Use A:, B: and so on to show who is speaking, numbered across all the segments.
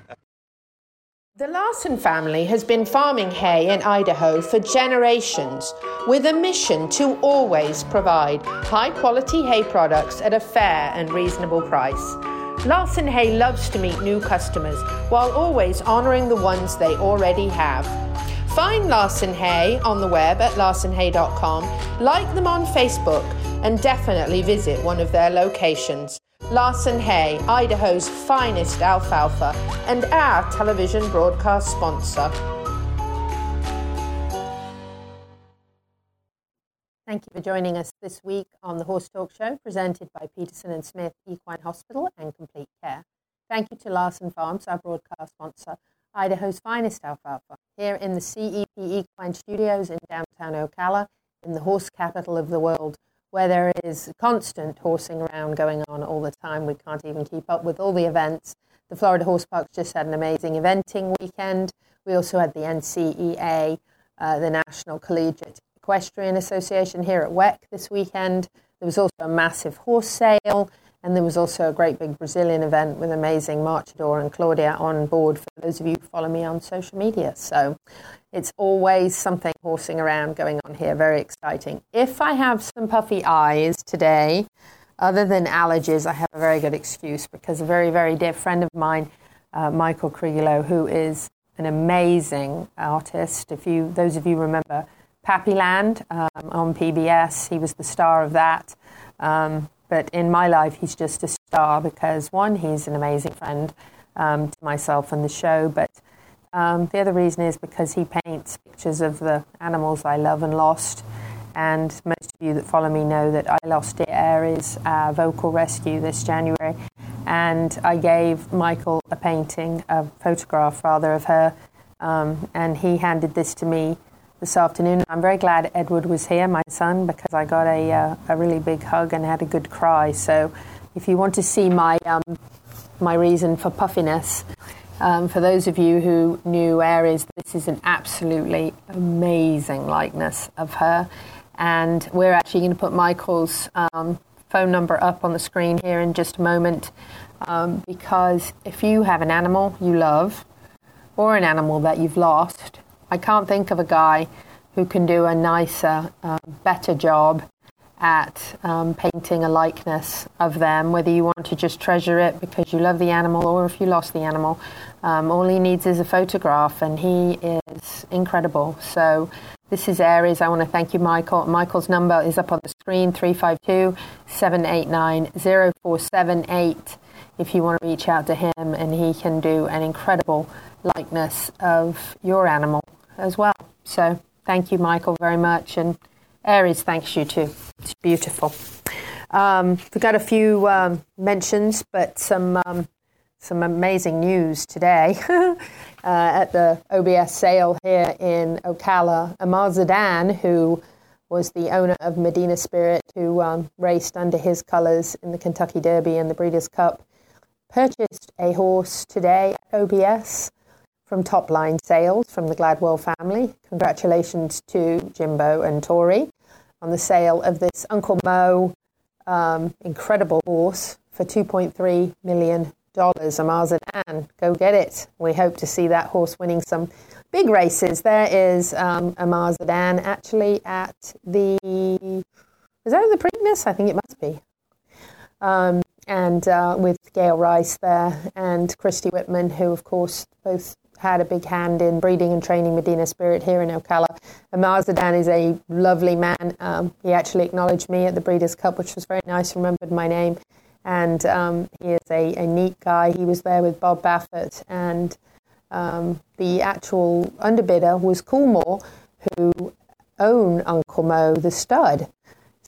A: The Larson family has been farming hay in Idaho for generations with a mission to always provide high quality hay products at a fair and reasonable price. Larson Hay loves to meet new customers while always honoring the ones they already have. Find Larson Hay on the web at larsonhay.com, like them on Facebook, and definitely visit one of their locations. Larson Hay, Idaho's finest alfalfa, and our television broadcast sponsor. Thank you for joining us this week on the Horse Talk Show, presented by Peterson and Smith Equine Hospital and Complete Care. Thank you to Larson Farms, our broadcast sponsor, Idaho's finest alfalfa, here in the CEP Equine Studios in downtown Ocala, in the horse capital of the world, where there is constant horsing around going on all the time. We can't even keep up with all the events. The Florida Horse Parks just had an amazing eventing weekend. We also had the NCEA, uh, the National Collegiate Equestrian Association here at WEC this weekend. There was also a massive horse sale, and there was also a great big Brazilian event with amazing Marchador and Claudia on board for those of you who follow me on social media. So it's always something horsing around going on here, very exciting. If I have some puffy eyes today, other than allergies, I have a very good excuse because a very, very dear friend of mine, uh, Michael Cariglio, who is an amazing artist. If you, those of you remember Pappyland um, on PBS, he was the star of that. Um, but in my life, he's just a star because one, he's an amazing friend um, to myself and the show, but um, the other reason is because he paints pictures of the animals I love and lost. And most of you that follow me know that I lost Dear Aries uh, vocal rescue this January. And I gave Michael a painting, a photograph rather, of her. Um, and he handed this to me this afternoon. I'm very glad Edward was here, my son, because I got a, uh, a really big hug and had a good cry. So if you want to see my, um, my reason for puffiness, um, for those of you who knew Aries, this is an absolutely amazing likeness of her. And we're actually going to put Michael's um, phone number up on the screen here in just a moment. Um, because if you have an animal you love or an animal that you've lost, I can't think of a guy who can do a nicer, uh, better job at um, painting a likeness of them, whether you want to just treasure it because you love the animal or if you lost the animal. Um, all he needs is a photograph, and he is incredible. So, this is Aries. I want to thank you, Michael. Michael's number is up on the screen 352 789 0478 if you want to reach out to him, and he can do an incredible likeness of your animal as well. So, thank you, Michael, very much. And Aries thanks you too. It's beautiful. Um, we've got a few um, mentions, but some um, some amazing news today uh, at the OBS sale here in Ocala. Amr Zedan, who was the owner of Medina Spirit, who um, raced under his colours in the Kentucky Derby and the Breeders' Cup, purchased a horse today at OBS from Top Line Sales from the Gladwell family. Congratulations to Jimbo and Tori on the sale of this Uncle Mo um, incredible horse for $2.3 million. Amr Zedan, go get it. We hope to see that horse winning some big races. There is um, Zedan actually at the, is that the Preakness? I think it must be. Um, and uh, with Gail Rice there and Christy Whitman, who of course both had a big hand in breeding and training Medina Spirit here in Ocala. And Amr Zedan is a lovely man. Um, he actually acknowledged me at the Breeders' Cup, which was very nice, remembered my name. And um, he is a, a, neat guy. He was there with Bob Baffert. And um, the actual underbidder was Coolmore, who own Uncle Mo, the stud.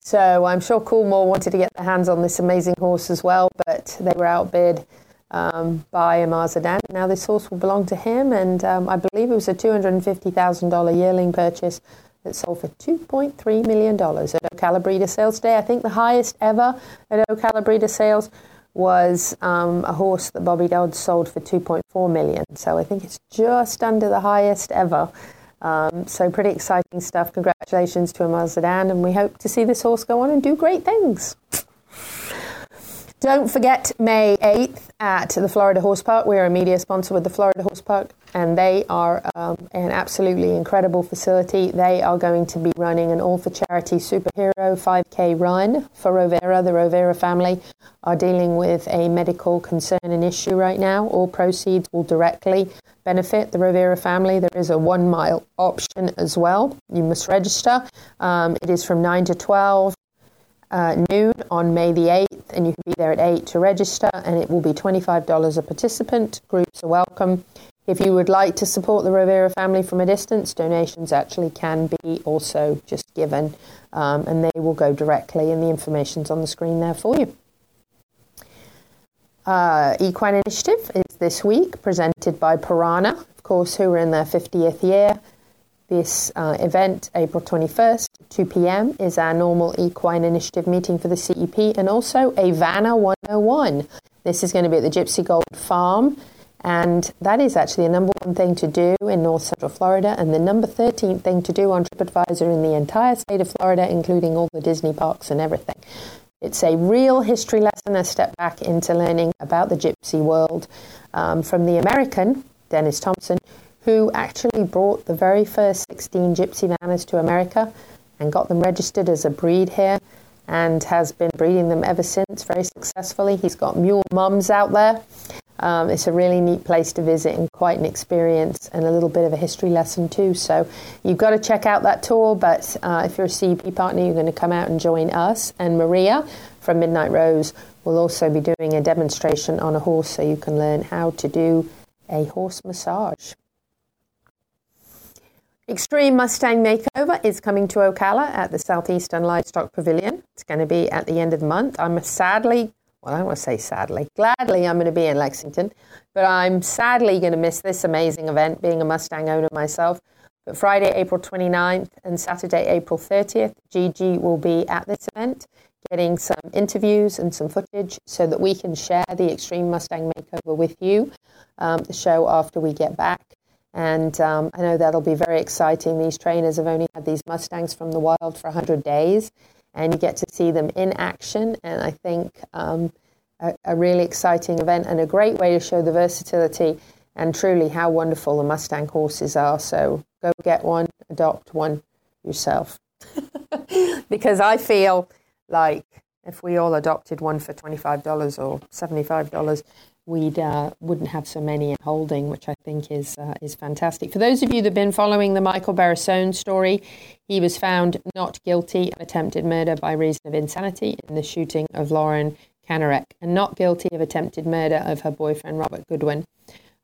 A: So I'm sure Coolmore wanted to get their hands on this amazing horse as well, but they were outbid um, by a Mazda. Now this horse will belong to him, and um, I believe it was a $250,000 yearling purchase that sold for $2.3 million at Ocala sales day. I think the highest ever at Ocala sales was um, a horse that Bobby Dodd sold for 2.4 million. So I think it's just under the highest ever. Um, so pretty exciting stuff. Congratulations to Mazdan, and we hope to see this horse go on and do great things. Don't forget May 8th at the Florida Horse Park. We're a media sponsor with the Florida Horse Park, and they are um, an absolutely incredible facility. They are going to be running an all for charity superhero 5K run for Rovera. The Rovera family are dealing with a medical concern and issue right now. All proceeds will directly benefit the Rovera family. There is a one mile option as well. You must register. Um, it is from 9 to 12 uh, noon on May the 8th, and you can be there at 8 to register, and it will be $25 a participant. Groups are welcome. If you would like to support the Rovera family from a distance, donations actually can be also just given, um, and they will go directly, and the information's on the screen there for you. Uh, Equine Initiative is this week, presented by Pyranha, of course, who are in their 50th year. This uh, event, April 21st, 2 p.m., is our normal Equine Initiative meeting for the CEP and also a Vanner 101. This is going to be at the Gypsy Gold Farm, and that is actually the number one thing to do in North Central Florida and the number 13 thing to do on TripAdvisor in the entire state of Florida, including all the Disney parks and everything. It's a real history lesson, a step back into learning about the gypsy world um, from the American, Dennis Thompson, who actually brought the very first 16 gypsy Vanners to America and got them registered as a breed here and has been breeding them ever since very successfully. He's got mule mums out there. Um, it's a really neat place to visit and quite an experience and a little bit of a history lesson too. So you've got to check out that tour. But uh, if you're a CEP partner, you're going to come out and join us. And Maria from Midnight Rose will also be doing a demonstration on a horse so you can learn how to do a horse massage. Extreme Mustang Makeover is coming to Ocala at the Southeastern Livestock Pavilion. It's going to be at the end of the month. I'm sadly, well, I don't want to say sadly, gladly I'm going to be in Lexington, but I'm sadly going to miss this amazing event being a Mustang owner myself. But Friday, April 29th and Saturday, April 30th, Gigi will be at this event getting some interviews and some footage so that we can share the Extreme Mustang Makeover with you, um, the show after we get back. And um, I know that'll be very exciting. These trainers have only had these Mustangs from the wild for 100 days, and you get to see them in action. And I think um, a, a, really exciting event and a great way to show the versatility and truly how wonderful the Mustang horses are. So go get one, adopt one yourself. because I feel like if we all adopted one for $25 or $75, we uh, wouldn't have so many holding, which I think is uh, is fantastic. For those of you that have been following the Michael Barisone story, he was found not guilty of attempted murder by reason of insanity in the shooting of Lauren Kanarek, and not guilty of attempted murder of her boyfriend Robert Goodwin.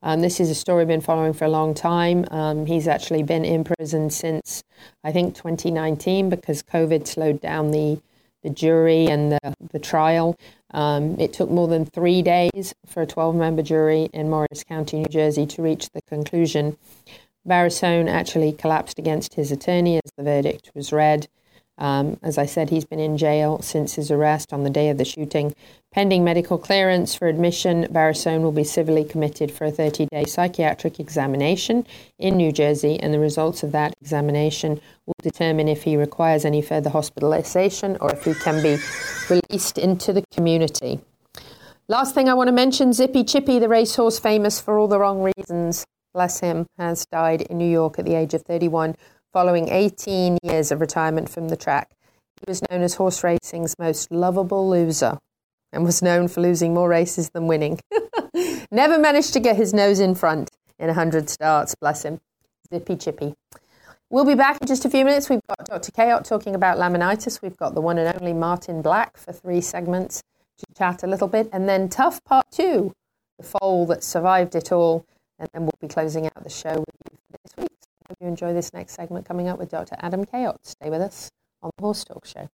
A: Um, this is a story I've been following for a long time. Um, he's actually been in prison since I think 2019 because COVID slowed down the the jury and the, the trial. Um, it took more than three days for a 12 member jury in Morris County, New Jersey, to reach the conclusion. Barisone actually collapsed against his attorney as the verdict was read. Um, as I said, he's been in jail since his arrest on the day of the shooting. Pending medical clearance for admission, Barisone will be civilly committed for a 30 day psychiatric examination in New Jersey, and the results of that examination will determine if he requires any further hospitalization or if he can be released into the community. Last thing I want to mention Zippy Chippy, the racehorse famous for all the wrong reasons, bless him, has died in New York at the age of 31 following 18 years of retirement from the track. He was known as horse racing's most lovable loser and was known for losing more races than winning. Never managed to get his nose in front in 100 starts, bless him. Zippy Chippy. We'll be back in just a few minutes. We've got Dr. Cayot talking about laminitis. We've got the one and only Martin Black for three segments to chat a little bit. And then Tuff Part Two, the foal that survived it all. And then we'll be closing out the show with you for this week. Hope you enjoy this next segment coming up with Dr. Adam Cayot. Stay with us on the Horse Talk Show.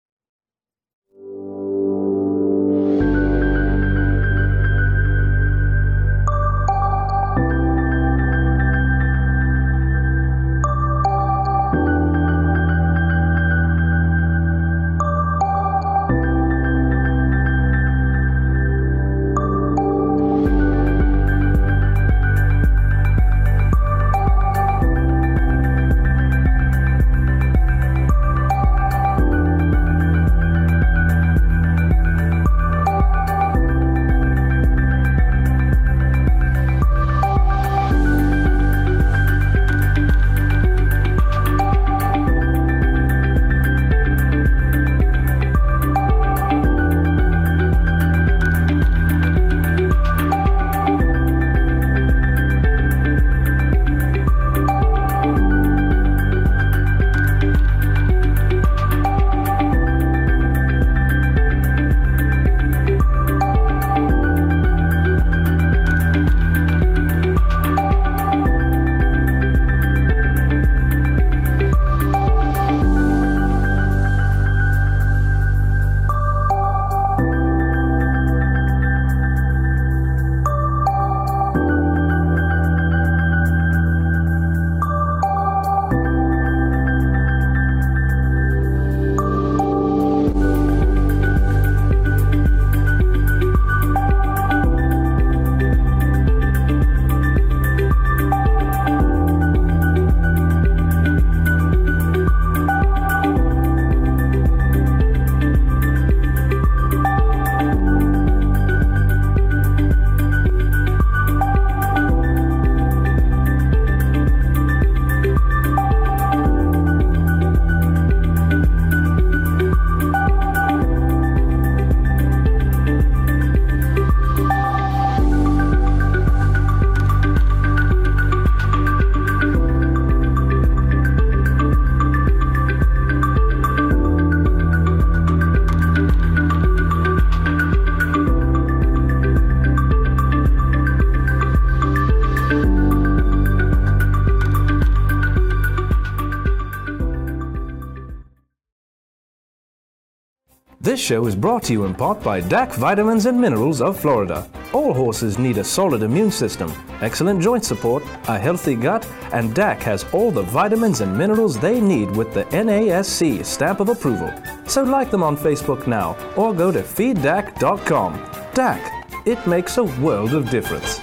B: Show is brought to you in part by DAC Vitamins and Minerals of Florida. All horses need a solid immune system, excellent joint support, a healthy gut, and DAC has all the vitamins and minerals they need with the NASC stamp of approval. So like them on Facebook now or go to feeddac.com. DAC, it makes a world of difference.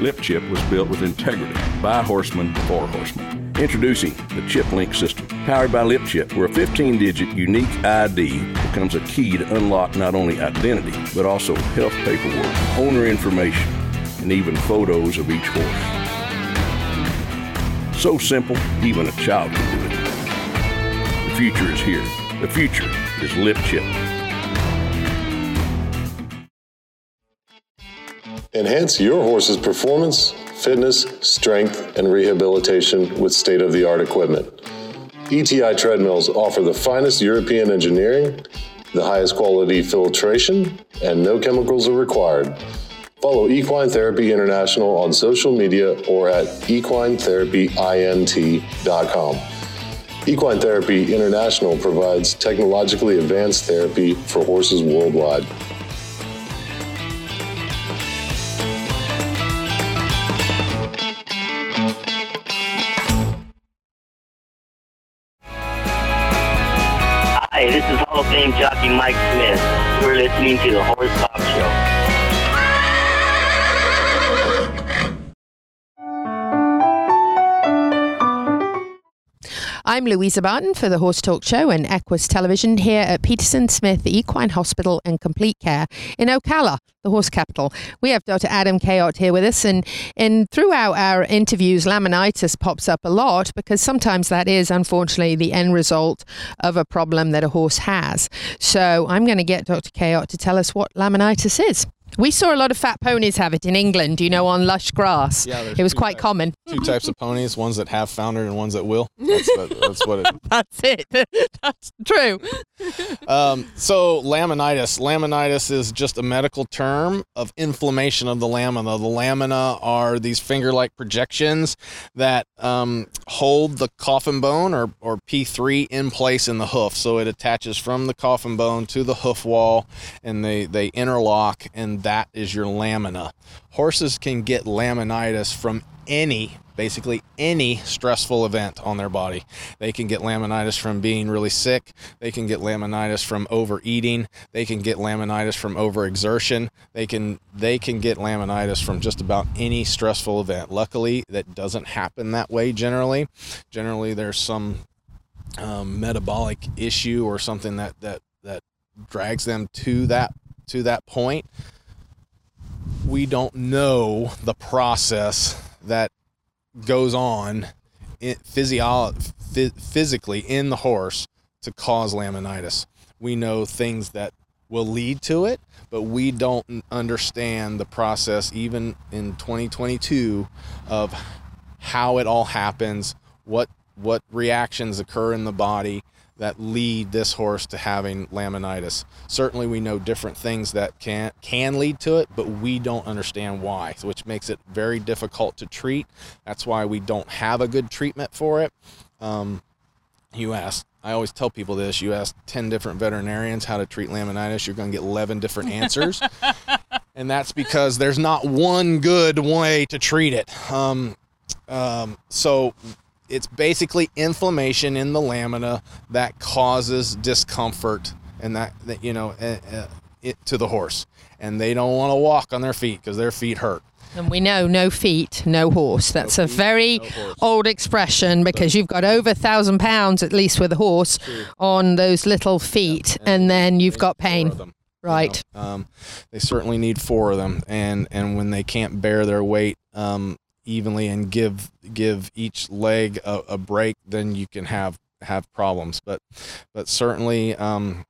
C: Lip Chip was built with integrity by horsemen for horsemen. Introducing the Chip Link system, powered by Lip Chip, where a 15 digit unique ID becomes a key to unlock not only identity, but also health paperwork, owner information, and even photos of each horse. So simple, even a child can do it. The future is here. The future is Lip Chip.
D: Enhance your horse's performance, fitness, strength, and rehabilitation with state of the art equipment. ETI treadmills offer the finest European engineering, the highest quality filtration, and no chemicals are required. Follow Equine Therapy International on social media or at equinetherapyint.com. Equine Therapy International provides technologically advanced therapy for horses worldwide.
E: I'm Louisa Barton for the Horse Talk Show and Equus Television here at Peterson Smith Equine Hospital and Complete Care in Ocala, the horse capital. We have Dr. Adam Cayot here with us, and, and throughout our interviews, laminitis pops up a lot because sometimes that is unfortunately the end result of a problem that a horse has. So I'm going to get Dr. Cayot to tell us what laminitis is. We saw a lot of fat ponies have it in England, you know, on lush grass.
F: Yeah,
E: it was quite
F: types-
E: common.
F: Two types of ponies: ones that have foundered and ones that will. That's, that, that's what it.
E: That's it. That's true.
F: Um, so laminitis. Laminitis is just a medical term of inflammation of the lamina. The lamina are these finger-like projections that um, hold the coffin bone or, or P3 in place in the hoof. So it attaches from the coffin bone to the hoof wall, and they they interlock, and that is your lamina. Horses can get laminitis from any basically any stressful event on their body. They can get laminitis from being really sick. They can get laminitis from overeating. They can get laminitis from overexertion. They can they can get laminitis from just about any stressful event. Luckily, that doesn't happen that way generally. Generally, there's some um, metabolic issue or something that that that drags them to that to that point. We don't know the process that goes on in physio- phy- physically in the horse to cause laminitis. We know things that will lead to it, but we don't understand the process even in 2022 of how it all happens, what what reactions occur in the body that lead this horse to having laminitis. Certainly we know different things that can can lead to it, but we don't understand why, which makes it very difficult to treat. That's why we don't have a good treatment for it. Um, you ask I always tell people this, you ask 10 different veterinarians how to treat laminitis, you're going to get 11 different answers. and that's because there's not one good way to treat it. Um, um, so it's basically inflammation in the lamina that causes discomfort and that, that you know uh, uh, it to the horse. And they don't want to walk on their feet because their feet hurt.
E: And we know no feet, no horse. That's a very old expression because you've got over a thousand pounds at least with a horse on those little feet, and then you've got pain. Right.
F: Um, they certainly need four of them, and and when they can't bear their weight um, evenly and give give each leg a, a break, then you can have have problems. But but certainly. Um,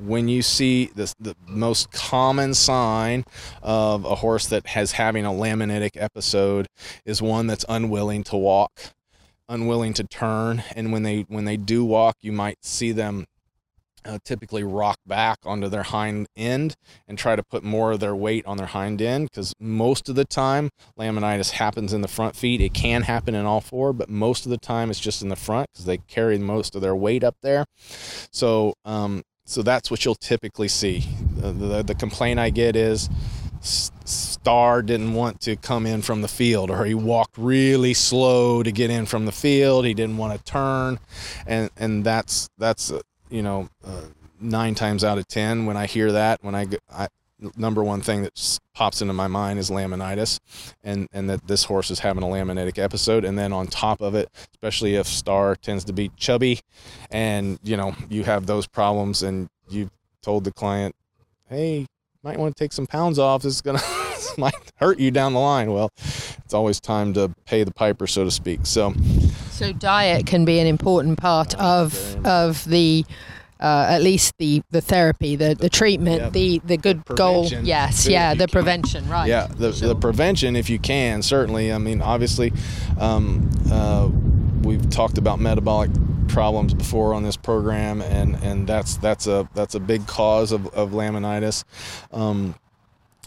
F: when you see this, the most common sign of a horse that has having a laminitic episode is one that's unwilling to walk, unwilling to turn, and when they when they do walk, you might see them uh, typically rock back onto their hind end and try to put more of their weight on their hind end because most of the time laminitis happens in the front feet. It can happen in all four, but most of the time it's just in the front because they carry most of their weight up there. So, um, so that's what you'll typically see. The, the, the complaint I get is Star didn't want to come in from the field, or he walked really slow to get in from the field. He didn't want to turn, and and that's that's you know uh, nine times out of ten when I hear that when I, I number one thing that pops into my mind is laminitis and and that this horse is having a laminitic episode. And then on top of it especially if star tends to be chubby and you know you have those problems and you've told the client hey might want to take some pounds off. This is gonna might hurt you down the line. Well it's always time to pay the piper so to speak. So
A: so diet can be an important part of of the uh, at least the the therapy, the the treatment, yeah, the the good the goal. Yes, yeah, the prevention, right?
F: Yeah, the sure. the prevention, if you can, certainly. I mean, obviously, um, uh, we've talked about metabolic problems before on this program, and and that's that's a that's a big cause of of laminitis. Um,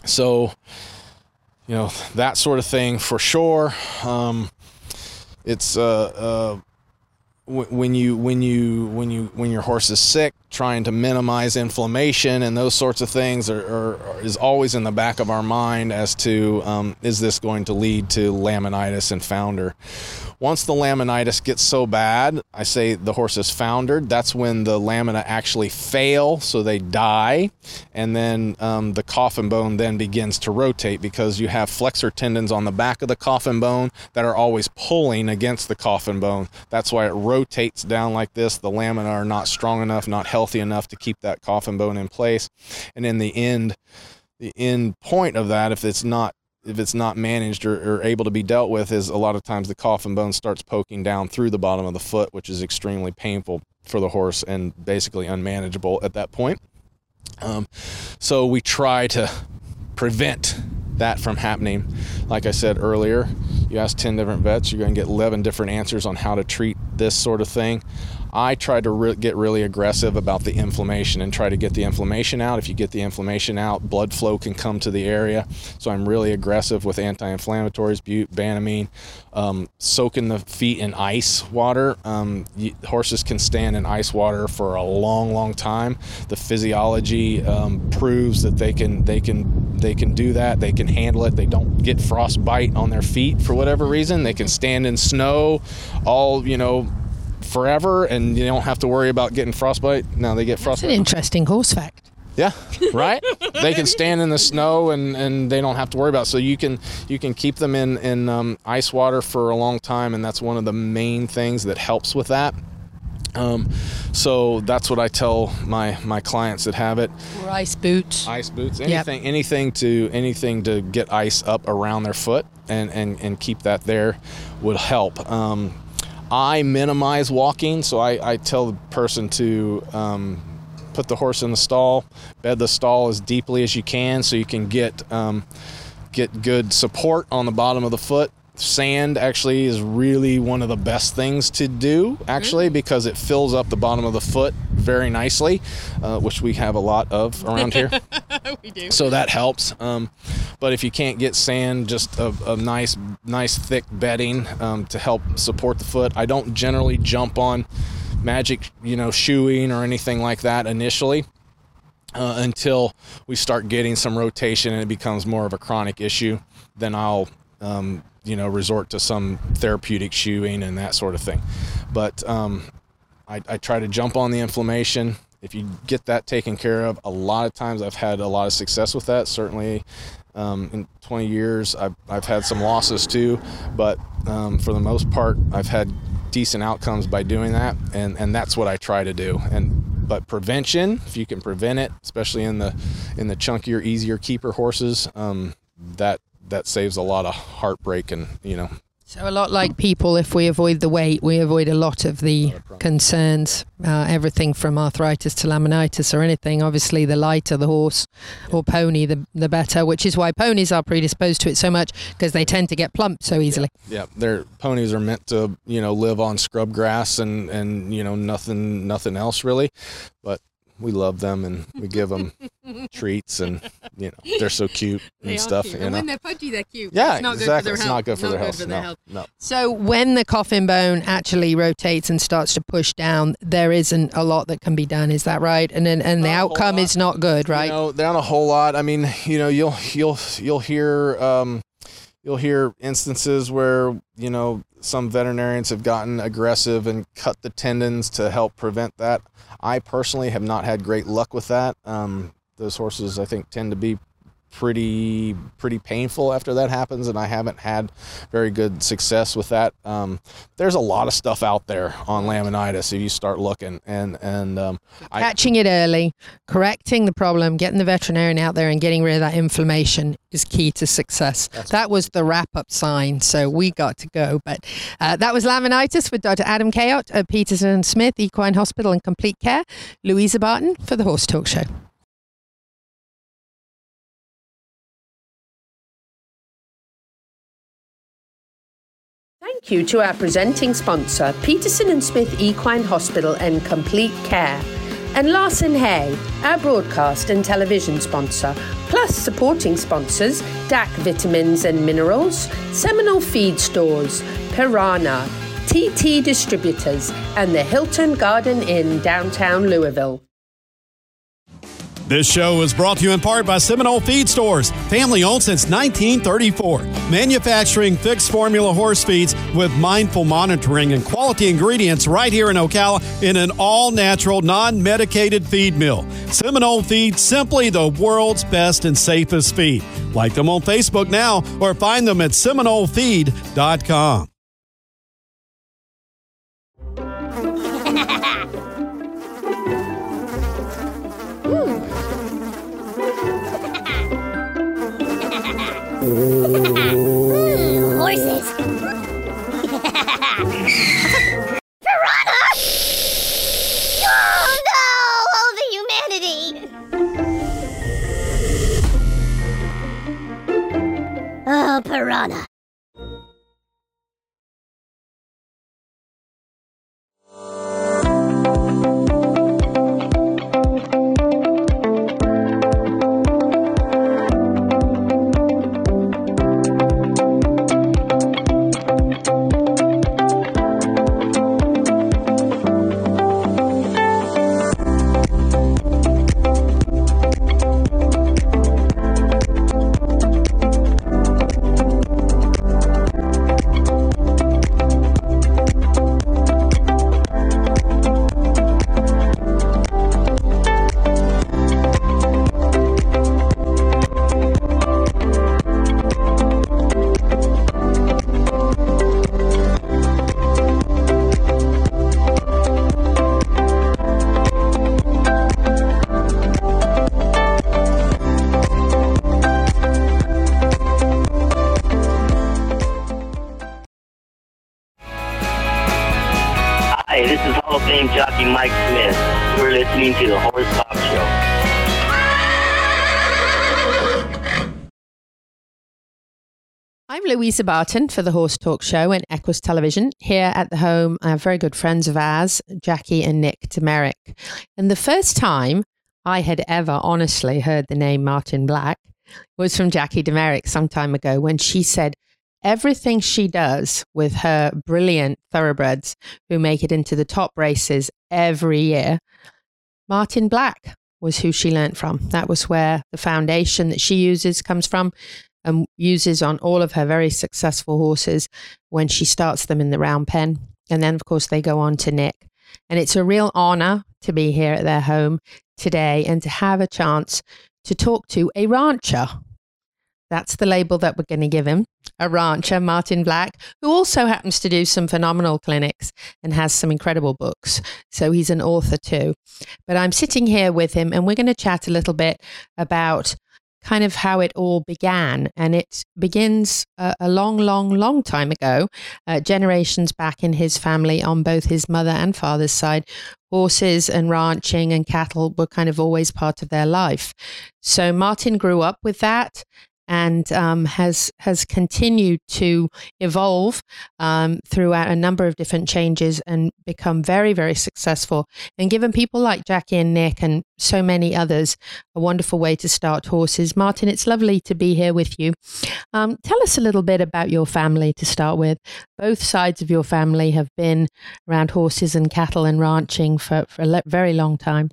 F: so, you know, that sort of thing for sure. Um, it's uh, uh when you when you when you when your horse is sick trying to minimize inflammation and those sorts of things are, are, is always in the back of our mind as to um, is this going to lead to laminitis and founder once the laminitis gets so bad, I say the horse is foundered. That's when the lamina actually fail, so they die, and then um, the coffin bone then begins to rotate because you have flexor tendons on the back of the coffin bone that are always pulling against the coffin bone. That's why it rotates down like this. The lamina are not strong enough, not healthy enough to keep that coffin bone in place, and in the end the end point of that, if it's not if it's not managed or, or, able to be dealt with is a lot of times the coffin bone starts poking down through the bottom of the foot which is extremely painful for the horse and basically unmanageable at that point. Um, so we try to prevent that from happening. Like i said earlier you ask 10 different vets you're going to get 11 different answers on how to treat this sort of thing I try to re- get really aggressive about the inflammation and try to get the inflammation out. If you get the inflammation out, blood flow can come to the area. So I'm really aggressive with anti-inflammatories, bute, banamine, um, soaking the feet in ice water. Um, horses can stand in ice water for a long, long time. The physiology um, proves that they can they can they can do that. They can handle it. They don't get frostbite on their feet for whatever reason. They can stand in snow all you know forever, and you don't have to worry about getting frostbite. Now they get frostbite.
A: That's an interesting horse fact.
F: Yeah, right. they can stand in the snow and, and they don't have to worry about. It. So you can you can keep them in in um, ice water for a long time, and that's one of the main things that helps with that. Um, so that's what I tell my my clients that have it.
A: Or ice boots.
F: Ice boots. Anything yep. anything to anything to get ice up around their foot and and and keep that there would help. Um, I minimize walking, so I, I tell the person to um, put the horse in the stall, bed the stall as deeply as you can, so you can get um, get good support on the bottom of the foot sand actually is really one of the best things to do actually because it fills up the bottom of the foot very nicely uh, which we have a lot of around here. We do. So that helps um, but if you can't get sand just a, a nice nice thick bedding um, to help support the foot. I don't generally jump on magic you know shoeing or anything like that initially uh, until we start getting some rotation and it becomes more of a chronic issue. Then i'll um, you know resort to some therapeutic shoeing and that sort of thing. But um, I, I try to jump on the inflammation. If you get that taken care of, a lot of times I've had a lot of success with that. Certainly, um, in 20 years, I've, I've had some losses too, but um, for the most part, I've had decent outcomes by doing that, and and that's what I try to do. And but prevention, if you can prevent it, especially in the in the chunkier, easier keeper horses, um, that that saves a lot of heartbreak and you know.
A: So a lot like people if we avoid the weight we avoid a lot of the concerns uh, everything from arthritis to laminitis or anything. Obviously the lighter the horse or pony the, the better which is why ponies are predisposed to it so much because they tend to get plumped so easily.
F: Yeah, yeah their ponies are meant to you know live on scrub grass and and you know nothing nothing else really. But we love them and we give them treats and you know they're so cute and
E: They
F: stuff.
E: cute. And
F: know?
E: when they're pudgy, they're cute.
F: yeah,
E: it's not
F: exactly.
E: Good for their
F: it's
E: health.
F: not good for
E: Not
F: their
E: good
F: health.
E: for their
F: no,
E: health.
F: no.
E: So when the coffin bone actually rotates and starts to push down, there isn't a lot that can be done. Is that right? And then and the outcome is not good, right?
F: You know, down a whole lot. I mean, you know, you'll you'll you'll hear um, you'll hear instances where you know some veterinarians have gotten aggressive and cut the tendons to help prevent that. I personally have not had great luck with that. Um, those horses, I think, tend to be pretty pretty painful after that happens and I haven't had very good success with that um, there's a lot of stuff out there on laminitis if you start looking and and um, I,
E: Catching it early, correcting the problem, getting the veterinarian out there and getting rid of that inflammation is key to success. that was the wrap up sign. So we got to go. But uh, that was laminitis with Dr. Adam Cayot at Peterson and Smith Equine Hospital and Complete Care. Louisa Barton for the Horse Talk Show. Thank you to our presenting sponsor, Peterson and Smith Equine Hospital and Complete Care, and Larson Hay, our broadcast and television sponsor, plus supporting sponsors DAC Vitamins and Minerals, Seminole Feed Stores, Pyranha, TT Distributors, and the Hilton Garden Inn downtown Louisville.
G: This show is brought to you in part by Seminole Feed Stores, family owned since 1934. Manufacturing fixed formula horse feeds with mindful monitoring and quality ingredients right here in Ocala in an all natural, non medicated feed mill. Seminole Feed, simply the world's best and safest feed. Like them on Facebook now or find them at SeminoleFeed.com.
H: Horses. Piranha! Oh no! Oh, the humanity! Oh, piranha.
E: I'm Barton for the Horse Talk Show and Equus Television. Here at the home, I have very good friends of ours, Jackie and Nick de Meric. And the first time I had ever honestly heard the name Martin Black was from Jackie de Meric some time ago when she said everything she does with her brilliant thoroughbreds who make it into the top races every year, Martin Black was who she learnt from. That was where the foundation that she uses comes from and uses on all of her very successful horses when she starts them in the round pen. And then, of course, they go on to Nick. And it's a real honor to be here at their home today and to have a chance to talk to a rancher. That's the label that we're going to give him. A rancher, Martin Black, who also happens to do some phenomenal clinics and has some incredible books. So he's an author too. But I'm sitting here with him and we're going to chat a little bit about kind of how it all began. And it begins a, a long, long, long time ago, uh, generations back in his family on both his mother and father's side. Horses and ranching and cattle were kind of always part of their life. So Martin grew up with that and um, has has continued to evolve um, throughout a number of different changes and become very very successful and given people like Jackie and Nick and so many others a wonderful way to start horses. Martin, it's lovely to be here with you. Um, tell us a little bit about your family to start with. Both sides of your family have been around horses and cattle and ranching for, for a very long time.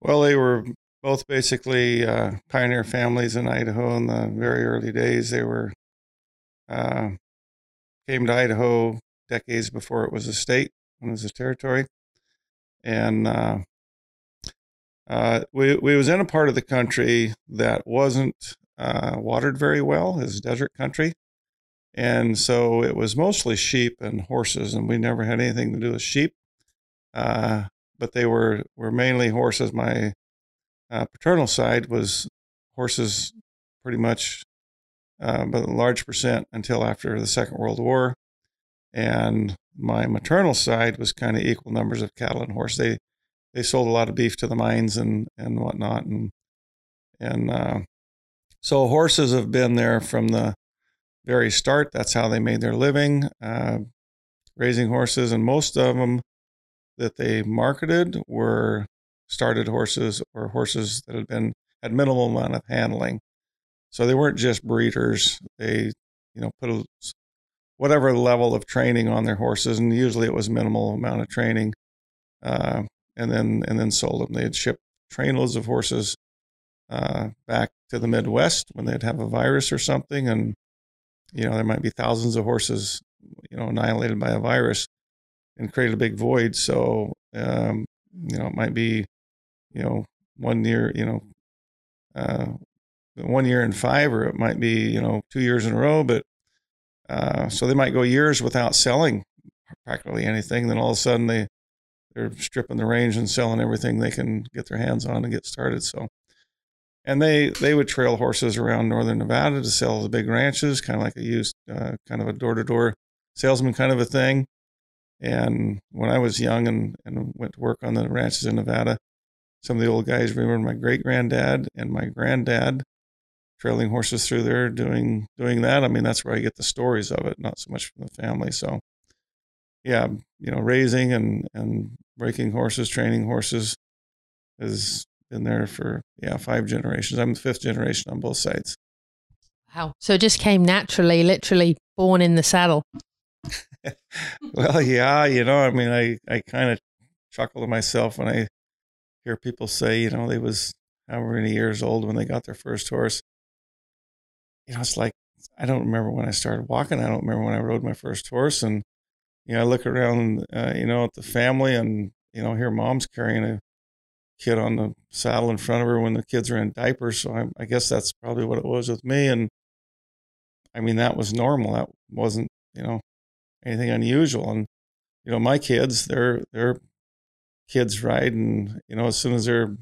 I: Well, they were both basically uh, pioneer families in Idaho in the very early days. They were uh, came to Idaho decades before it was a state, it was a territory, and uh, uh, we we was in a part of the country that wasn't uh, watered very well. It's desert country, and so it was mostly sheep and horses, and we never had anything to do with sheep. Uh, but they were were mainly horses. My uh, paternal side was horses pretty much, uh, but a large percent until after the Second World War. And my maternal side was kind of equal numbers of cattle and horse. They they sold a lot of beef to the mines and and whatnot, and and uh, so horses have been there from the very start. That's how they made their living, uh, raising horses, and most of them that they marketed were started horses or horses that had been had minimal amount of handling. So they weren't just breeders. They, you know, put a, whatever level of training on their horses, and usually it was minimal amount of training, uh, and then and then sold them. They'd ship trainloads of horses uh, back to the Midwest when they'd have a virus or something, and you know there might be thousands of horses, you know, annihilated by a virus, and create a big void. So um, you know it might be you know, one year, you know, uh, one year in five, or it might be, you know, two years in a row. But uh, so they might go years without selling practically anything. Then all of a sudden they they're stripping the range and selling everything they can get their hands on and get started. So, and they they would trail horses around northern Nevada to sell the big ranches, kind of like a used, uh, kind of a door to door salesman kind of a thing. And when I was young and, and went to work on the ranches in Nevada, some of the old guys remember my great granddad and my granddad trailing horses through there doing doing that. I mean, that's where I get the stories of it, not so much from the family. So, yeah, you know, raising and and breaking horses, training horses has been there for yeah five generations. I'm the fifth generation on both sides.
E: Wow! So it just came naturally, literally born in the saddle.
I: well, yeah, you know, I mean, I I kind of chuckle to myself when I hear people say, you know, they was however many years old when they got their first horse. You know, it's like I don't remember when I started walking. I don't remember when I rode my first horse. And you know, I look around, uh, you know, at the family, and you know, here mom's carrying a kid on the saddle in front of her when the kids are in diapers. So I, I guess that's probably what it was with me. And I mean, that was normal. That wasn't, you know, anything unusual. And you know, my kids, they're they're kids ride, and you know, as soon as they're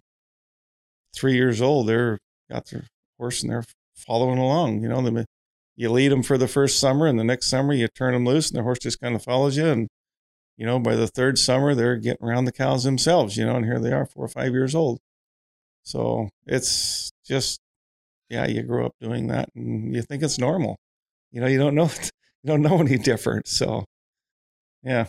I: three years old, they're got their horse and they're following along. You know, you lead them for the first summer, and the next summer you turn them loose, and the horse just kind of follows you. And you know, by the third summer, they're getting around the cows themselves. You know, and here they are, four or five years old. So it's just, yeah, you grow up doing that, and you think it's normal. You know, you don't know, you don't know any different. So, yeah.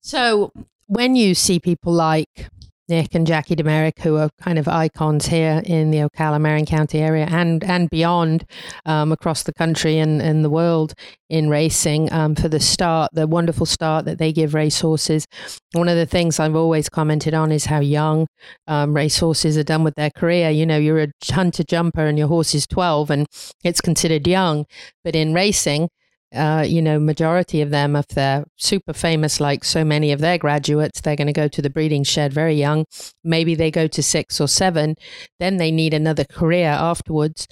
E: So when you see people like Nick and Jackie de Meric, who are kind of icons here in the Ocala, Marion County area and, and beyond um, across the country and, and the world in racing um, for the start, the wonderful start that they give racehorses. One of the things I've always commented on is how young um, racehorses are done with their career. You know, you're a hunter jumper and your horse is 12 and it's considered young. But in racing, uh, you know, majority of them, if they're super famous, like so many of their graduates, they're going to go to the breeding shed very young. Maybe they go to six or seven. Then they need another career afterwards.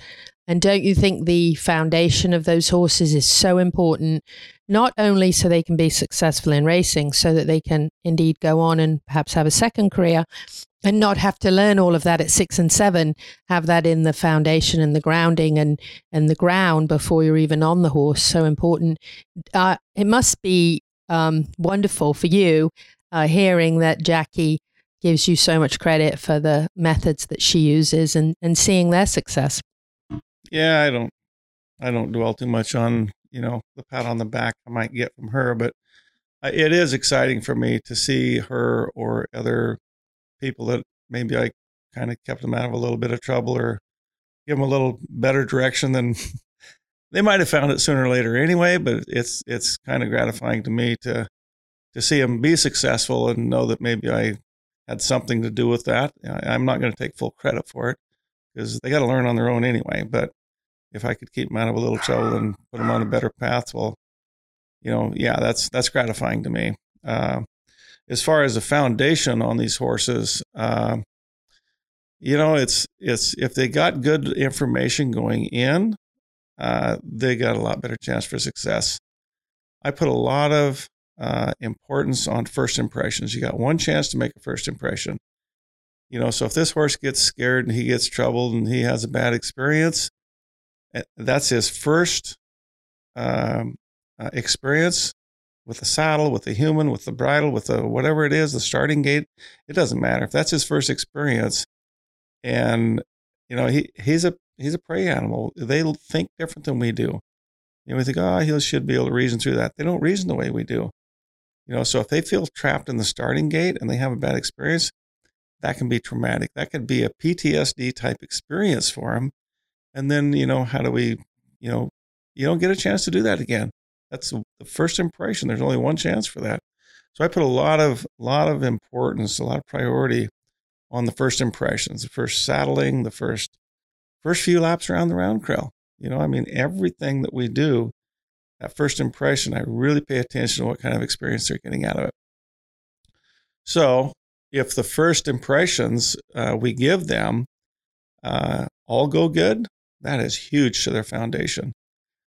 E: And don't you think the foundation of those horses is so important, not only so they can be successful in racing, so that they can indeed go on and perhaps have a second career, and not have to learn all of that at six and seven have that in the foundation and the grounding and and the ground before you're even on the horse. So important. Uh, it must be um, wonderful for you uh, hearing that jackie gives you so much credit for the methods that she uses and and seeing their success.
I: Yeah, I don't, I don't dwell too much on you know the pat on the back I might get from her, but it is exciting for me to see her or other people that maybe I kind of kept them out of a little bit of trouble or give them a little better direction than they might have found it sooner or later anyway. But it's it's kind of gratifying to me to to see them be successful and know that maybe I had something to do with that. I'm not going to take full credit for it because they got to learn on their own anyway. But if I could keep them out of a little trouble and put them on a better path, well, you know, yeah, that's that's gratifying to me. Uh, as far as the foundation on these horses, uh, you know, it's it's if they got good information going in, uh, they got a lot better chance for success. I put a lot of uh, importance on first impressions. You got one chance to make a first impression. You know, so if this horse gets scared and he gets troubled and he has a bad experience, eh, that's his first um, uh, experience with the saddle, with the human, with the bridle, with the whatever it is, the starting gate. It doesn't matter if that's his first experience, and you know he he's a he's a prey animal. They think different than we do. You know, we think, oh, he should be able to reason through that. They don't reason the way we do. You know, so if they feel trapped in the starting gate and they have a bad experience, that can be traumatic. That could be a PTSD type experience for them. And then, you know, how do we, you know, you don't get a chance to do that again. That's the first impression. There's only one chance for that. So I put a lot of lot of importance, a lot of priority on the first impressions, the first saddling, the first first few laps around the round trail. You know, I mean, everything that we do, that first impression, I really pay attention to what kind of experience they're getting out of it. So, if the first impressions uh, we give them uh, all go good, that is huge to their foundation.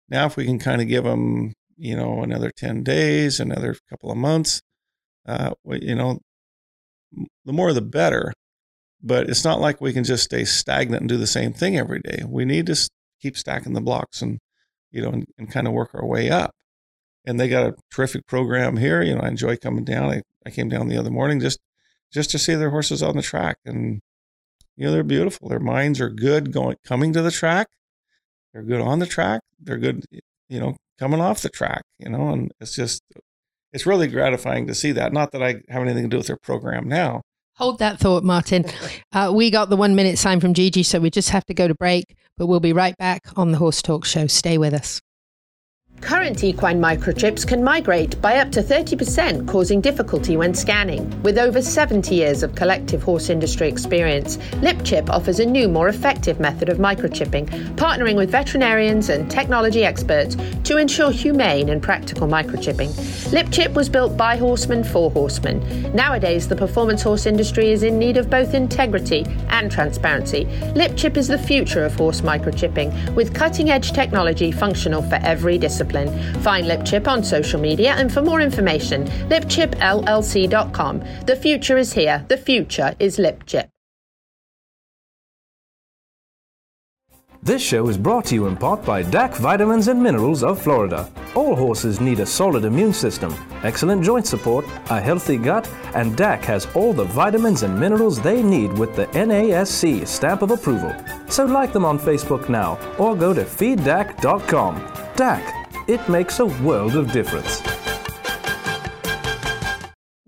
I: Now, if we can kind of give them you know, another 10 days, another couple of months. Uh, you know, the more the better. But it's not like we can just stay stagnant and do the same thing every day. We need to keep stacking the blocks and, you know, and, and kind of work our way up. And they got a terrific program here. You know, I enjoy coming down. I, I came down the other morning just just to see their horses on the track. And, you know, they're beautiful. Their minds are good going coming to the track. They're good on the track. They're good, you know, coming off the track, you know, and it's just, it's really gratifying to see that. Not that I have anything to do with their program now.
A: Hold that thought, Martin. Uh, we got the one minute sign from Gigi, so we just have to go to break, but we'll be right back on the Horse Talk Show. Stay with us. Current equine microchips can migrate by up to 30%, causing difficulty when scanning. With over 70 years of collective horse industry experience, LipChip offers a new, more effective method of microchipping, partnering with veterinarians and technology experts to ensure humane and practical microchipping. LipChip was built by horsemen for horsemen. Nowadays, the performance horse industry is in need of both integrity and transparency. LipChip is the future of horse microchipping, with cutting edge technology functional for every discipline discipline. Find LipChip on social media and for more information, lipchipllc.com. The future is here. The future is LipChip.
B: This show is brought to you in part by DAC Vitamins and Minerals of Florida. All horses need a solid immune system, excellent joint support, a healthy gut, and DAC has all the vitamins and minerals they need with the NASC stamp of approval. So like them on Facebook now or go to feeddac.com. DAC it makes a world of difference.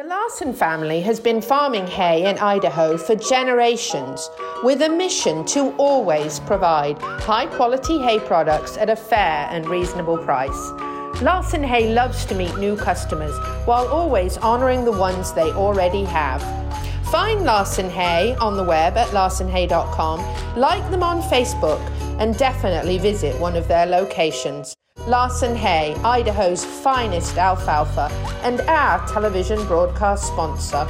A: The Larson family has been farming hay in Idaho for generations with a mission to always provide high quality hay products at a fair and reasonable price. Larson Hay loves to meet new customers while always honoring the ones they already have. Find Larson Hay on the web at larsonhay.com, like them on Facebook, and definitely visit one of their locations. Larson Hay, Idaho's finest alfalfa, and our television broadcast sponsor.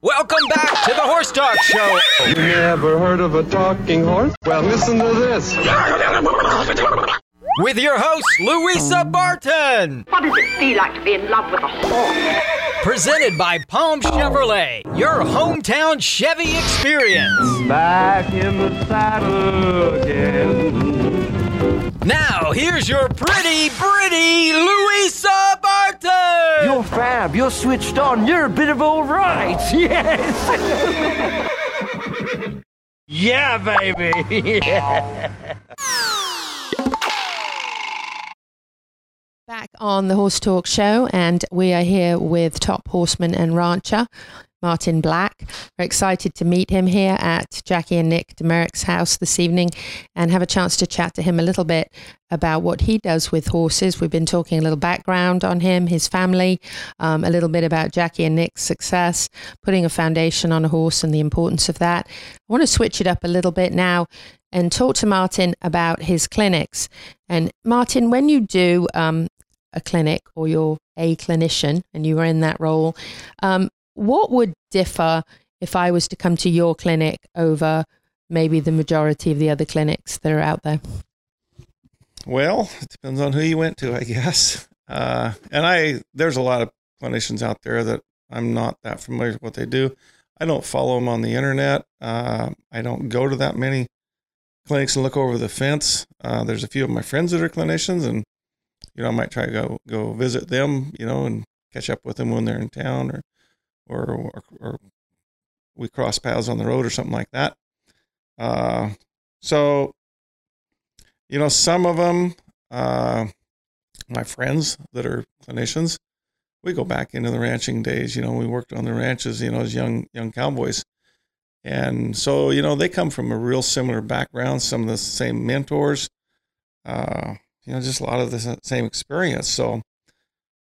J: Welcome back to the Horse Talk Show.
K: You never heard of a talking horse? Well, listen to this.
J: With your host, Louisa Barton.
L: What does it feel like to be in love with a horse?
J: Presented by Palm Chevrolet, your hometown Chevy experience.
K: Back in the saddle again.
J: Now, here's your pretty, pretty Louisa Barton.
M: You're fab. You're switched on. You're a bit of all right. Yes. yeah, baby. Yeah.
E: Back on the Horse Talk Show, and we are here with top horseman and rancher Martin Black. We're excited to meet him here at Jackie and Nick de Meric's house this evening and have a chance to chat to him a little bit about what he does with horses. We've been talking a little background on him, his family, um, a little bit about Jackie and Nick's success, putting a foundation on a horse and the importance of that. I want to switch it up a little bit now and talk to Martin about his clinics. And Martin, when you do um, a clinic or you're a clinician and you are in that role, um, what would differ if I was to come to your clinic over maybe the majority of the other clinics that are out there?
I: Well, it depends on who you went to, I guess. Uh, and I, there's a lot of clinicians out there that I'm not that familiar with what they do. I don't follow them on the internet. Uh, I don't go to that many clinics and look over the fence. Uh, there's a few of my friends that are clinicians, and you know, I might try to go go visit them, you know, and catch up with them when they're in town, or or or, or we cross paths on the road or something like that. Uh, so, you know, some of them, uh, my friends that are clinicians, we go back into the ranching days. You know, we worked on the ranches, you know, as young young cowboys, and so you know they come from a real similar background. Some of the same mentors, uh, you know, just a lot of the same experience. So,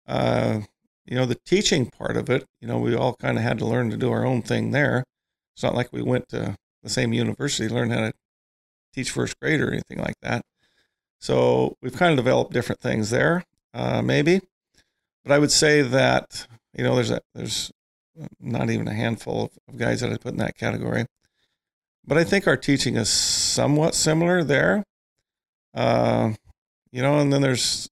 I: uh, you know, the teaching part of it, you know, we all kind of had to learn to do our own thing there. It's not like we went to the same university to learn how to teach first grade or anything like that. So we've kind of developed different things there, uh, maybe. But I would say that you know there's a, there's not even a handful of, of guys that I put in that category. But I think our teaching is somewhat similar there. Uh, you know, and then there's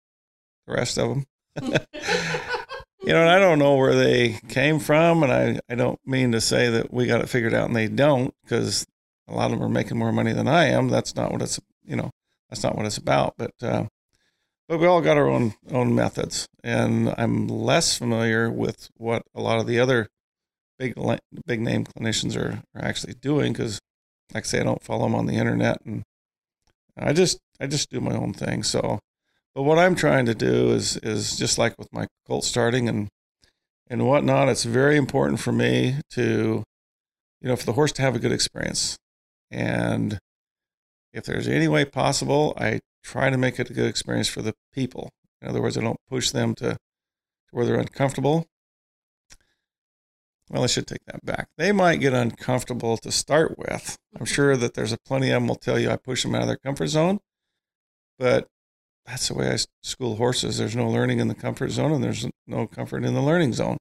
I: the rest of them. you know, and I don't know where they came from, and I, I don't mean to say that we got it figured out and they don't, because a lot of them are making more money than I am. That's not what it's, you know, that's not what it's about. But uh, but we all got our own own methods, and I'm less familiar with what a lot of the other big big name clinicians are, are actually doing, because like I say, I don't follow them on the internet, and I just I just do my own thing. So but what I'm trying to do is is just like with my colt starting and and whatnot. It's very important for me to, you know, for the horse to have a good experience, and if there's any way possible, I try to make it a good experience for the people. In other words, I don't push them to, to where they're uncomfortable. Well, I should take that back. They might get uncomfortable to start with. I'm sure that there's a plenty of them will tell you I push them out of their comfort zone, but that's the way I school horses. There's no learning in the comfort zone, and there's no comfort in the learning zone.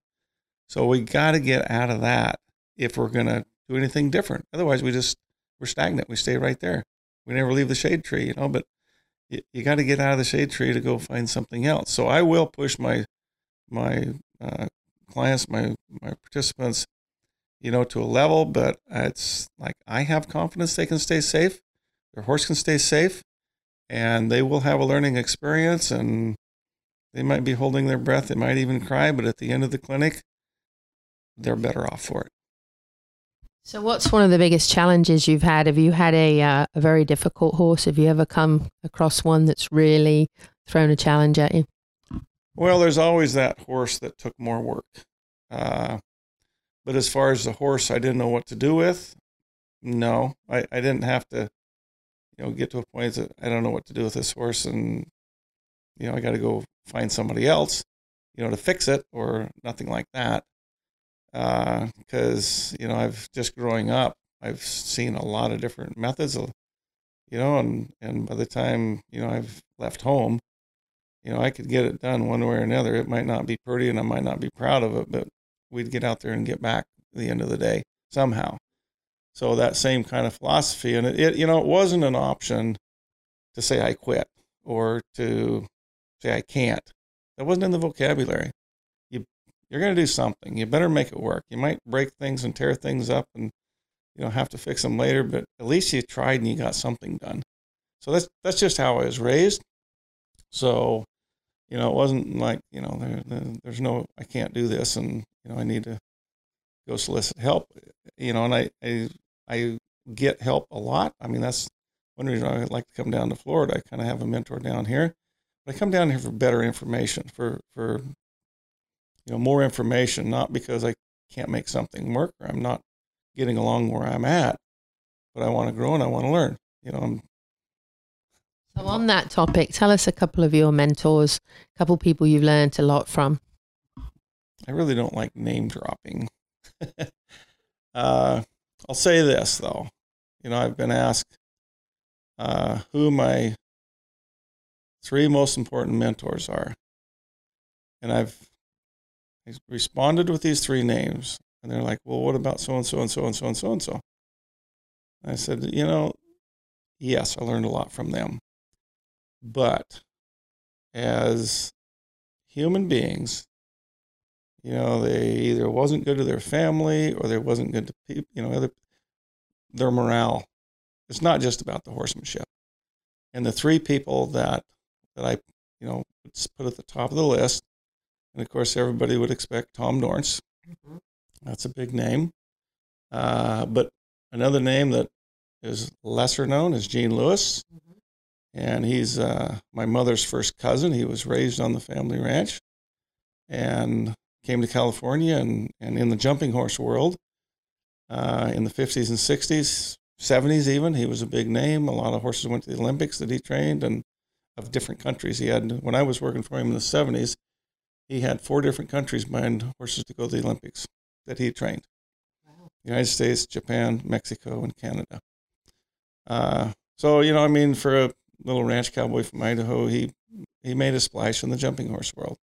I: So we got to get out of that if we're going to do anything different. Otherwise, we just we're stagnant. We stay right there. We never leave the shade tree, you know. But you, you got to get out of the shade tree to go find something else. So I will push my my uh, clients, my my participants, you know, to a level. But it's like I have confidence they can stay safe. Their horse can stay safe and they will have a learning experience and they might be holding their breath they might even cry but at the end of the clinic they're better off for it.
E: So what's one of the biggest challenges you've had? Have you had a, uh, a very difficult horse? Have you ever come across one that's really thrown a challenge at you?
I: Well there's always that horse that took more work uh, but as far as the horse i didn't know what to do with no I, I didn't have to you know, get to a point that I don't know what to do with this horse, and you know, I got to go find somebody else, you know, to fix it or nothing like that. Because uh, you know, I've just growing up, I've seen a lot of different methods, of, you know, and and by the time you know I've left home, you know, I could get it done one way or another. It might not be pretty, and I might not be proud of it, but we'd get out there and get back at the end of the day somehow. So that same kind of philosophy, and it, it you know, it wasn't an option to say I quit or to say I can't. That wasn't in the vocabulary. You you're going to do something. You better make it work. You might break things and tear things up, and you know have to fix them later. But at least you tried and you got something done. So that's that's just how I was raised. So you know, it wasn't like you know there, there, there's no I can't do this, and you know I need to go solicit help. You know, and I I I get help a lot. I mean, that's one reason I like to come down to Florida. I kind of have a mentor down here, but I come down here for better information, for for you know more information, not because I can't make something work or I'm not getting along where I'm at, but I want to grow and I want to learn. You know, I'm
A: so on that topic, tell us a couple of your mentors, a couple people you've learned a lot from.
I: I really don't like name dropping. uh, I'll say this though, you know, I've been asked uh, who my three most important mentors are, and I've responded with these three names, and they're like, "Well, what about so and so and so and so and so and so?" I said, "You know, yes, I learned a lot from them, but as human beings, you know, they either wasn't good to their family or they wasn't good to people, you know, other, their morale. It's not just about the horsemanship. And the three people that, that I, you know, put at the top of the list, and of course, everybody would expect Tom Dorrance. Mm-hmm. That's a big name. Uh, but another name that is lesser known is Gene Lewis. Mm-hmm and he's uh, my mother's first cousin. He was raised on the family ranch and came to California and, and in the jumping horse world uh, in the 50s and 60s, 70s even. He was a big name. A lot of horses went to the Olympics that he trained and of different countries. He had, when I was working for him in the 70s, he had four different countries buying horses to go to the Olympics that he trained. Wow. United States, Japan, Mexico, and Canada. Uh, so, you know, I mean, for a little ranch cowboy from Idaho. He he made a splash in the jumping horse world.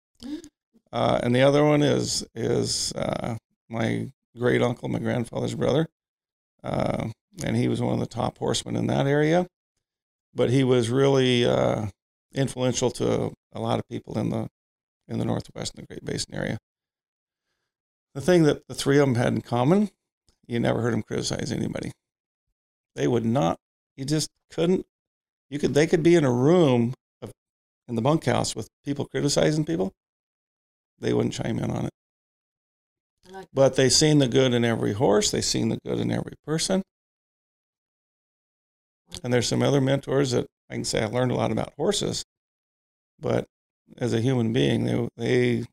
I: Uh, and the other one is is uh, my great uncle, my grandfather's brother, uh, and he was one of the top horsemen in that area. But he was really uh, influential to a lot of people in the in the Northwest and the Great Basin area. The thing that the three of them had in common, you never heard them criticize anybody. They would not. You just couldn't you could they could be in a room of, in the bunkhouse with people criticizing people. They wouldn't chime in on it. Like but they seen the good in every horse. They seen the good in every person. And there's some other mentors that I can say I learned a lot about horses, but as a human being, they they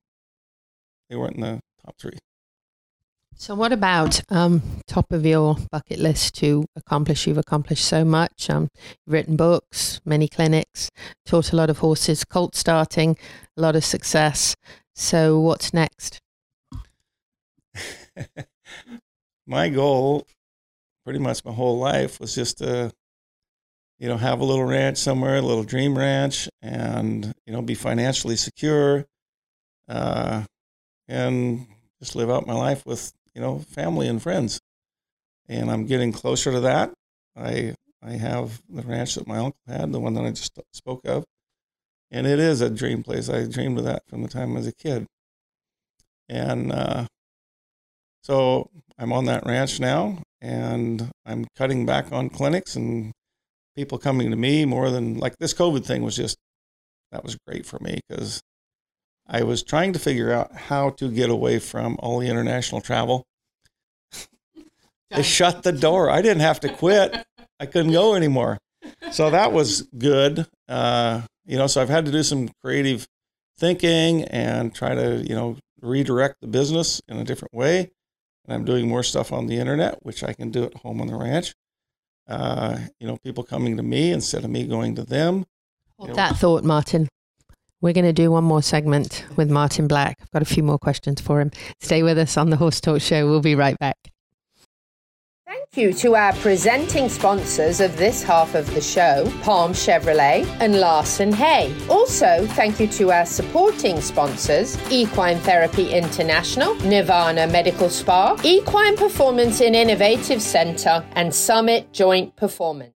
I: they weren't in the top three.
A: So, what about um, top of your bucket list to accomplish? You've accomplished so much. Um, written books, many clinics, taught a lot of horses, colt starting, a lot of success. So, what's next?
I: my goal, pretty much my whole life, was just to, you know, have a little ranch somewhere, a little dream ranch, and you know, be financially secure, uh, and just live out my life with you know, family and friends. And I'm getting closer to that. I I have the ranch that my uncle had, the one that I just spoke of, and it is a dream place. I dreamed of that from the time I was a kid. And uh, so I'm on that ranch now, and I'm cutting back on clinics and people coming to me more than like this COVID thing was just that was great for me because I was trying to figure out how to get away from all the international travel. they shut the door. I didn't have to quit. I couldn't go anymore. So that was good. Uh, you know, so I've had to do some creative thinking and try to, you know, redirect the business in a different way. And I'm doing more stuff on the internet, which I can do at home on the ranch. Uh, you know, people coming to me instead of me going to them.
A: Hold that thought, Martin. We're going to do one more segment with Martin Black. I've got a few more questions for him. Stay with us on the Horse Talk Show. We'll be right back.
E: Thank you to our presenting sponsors of this half of the show, Palm Chevrolet and Larson Hay. Also, thank you to our supporting sponsors, Equine Therapy International, Nirvana Medical Spa, Equine Performance and Innovative Center, and Summit Joint Performance.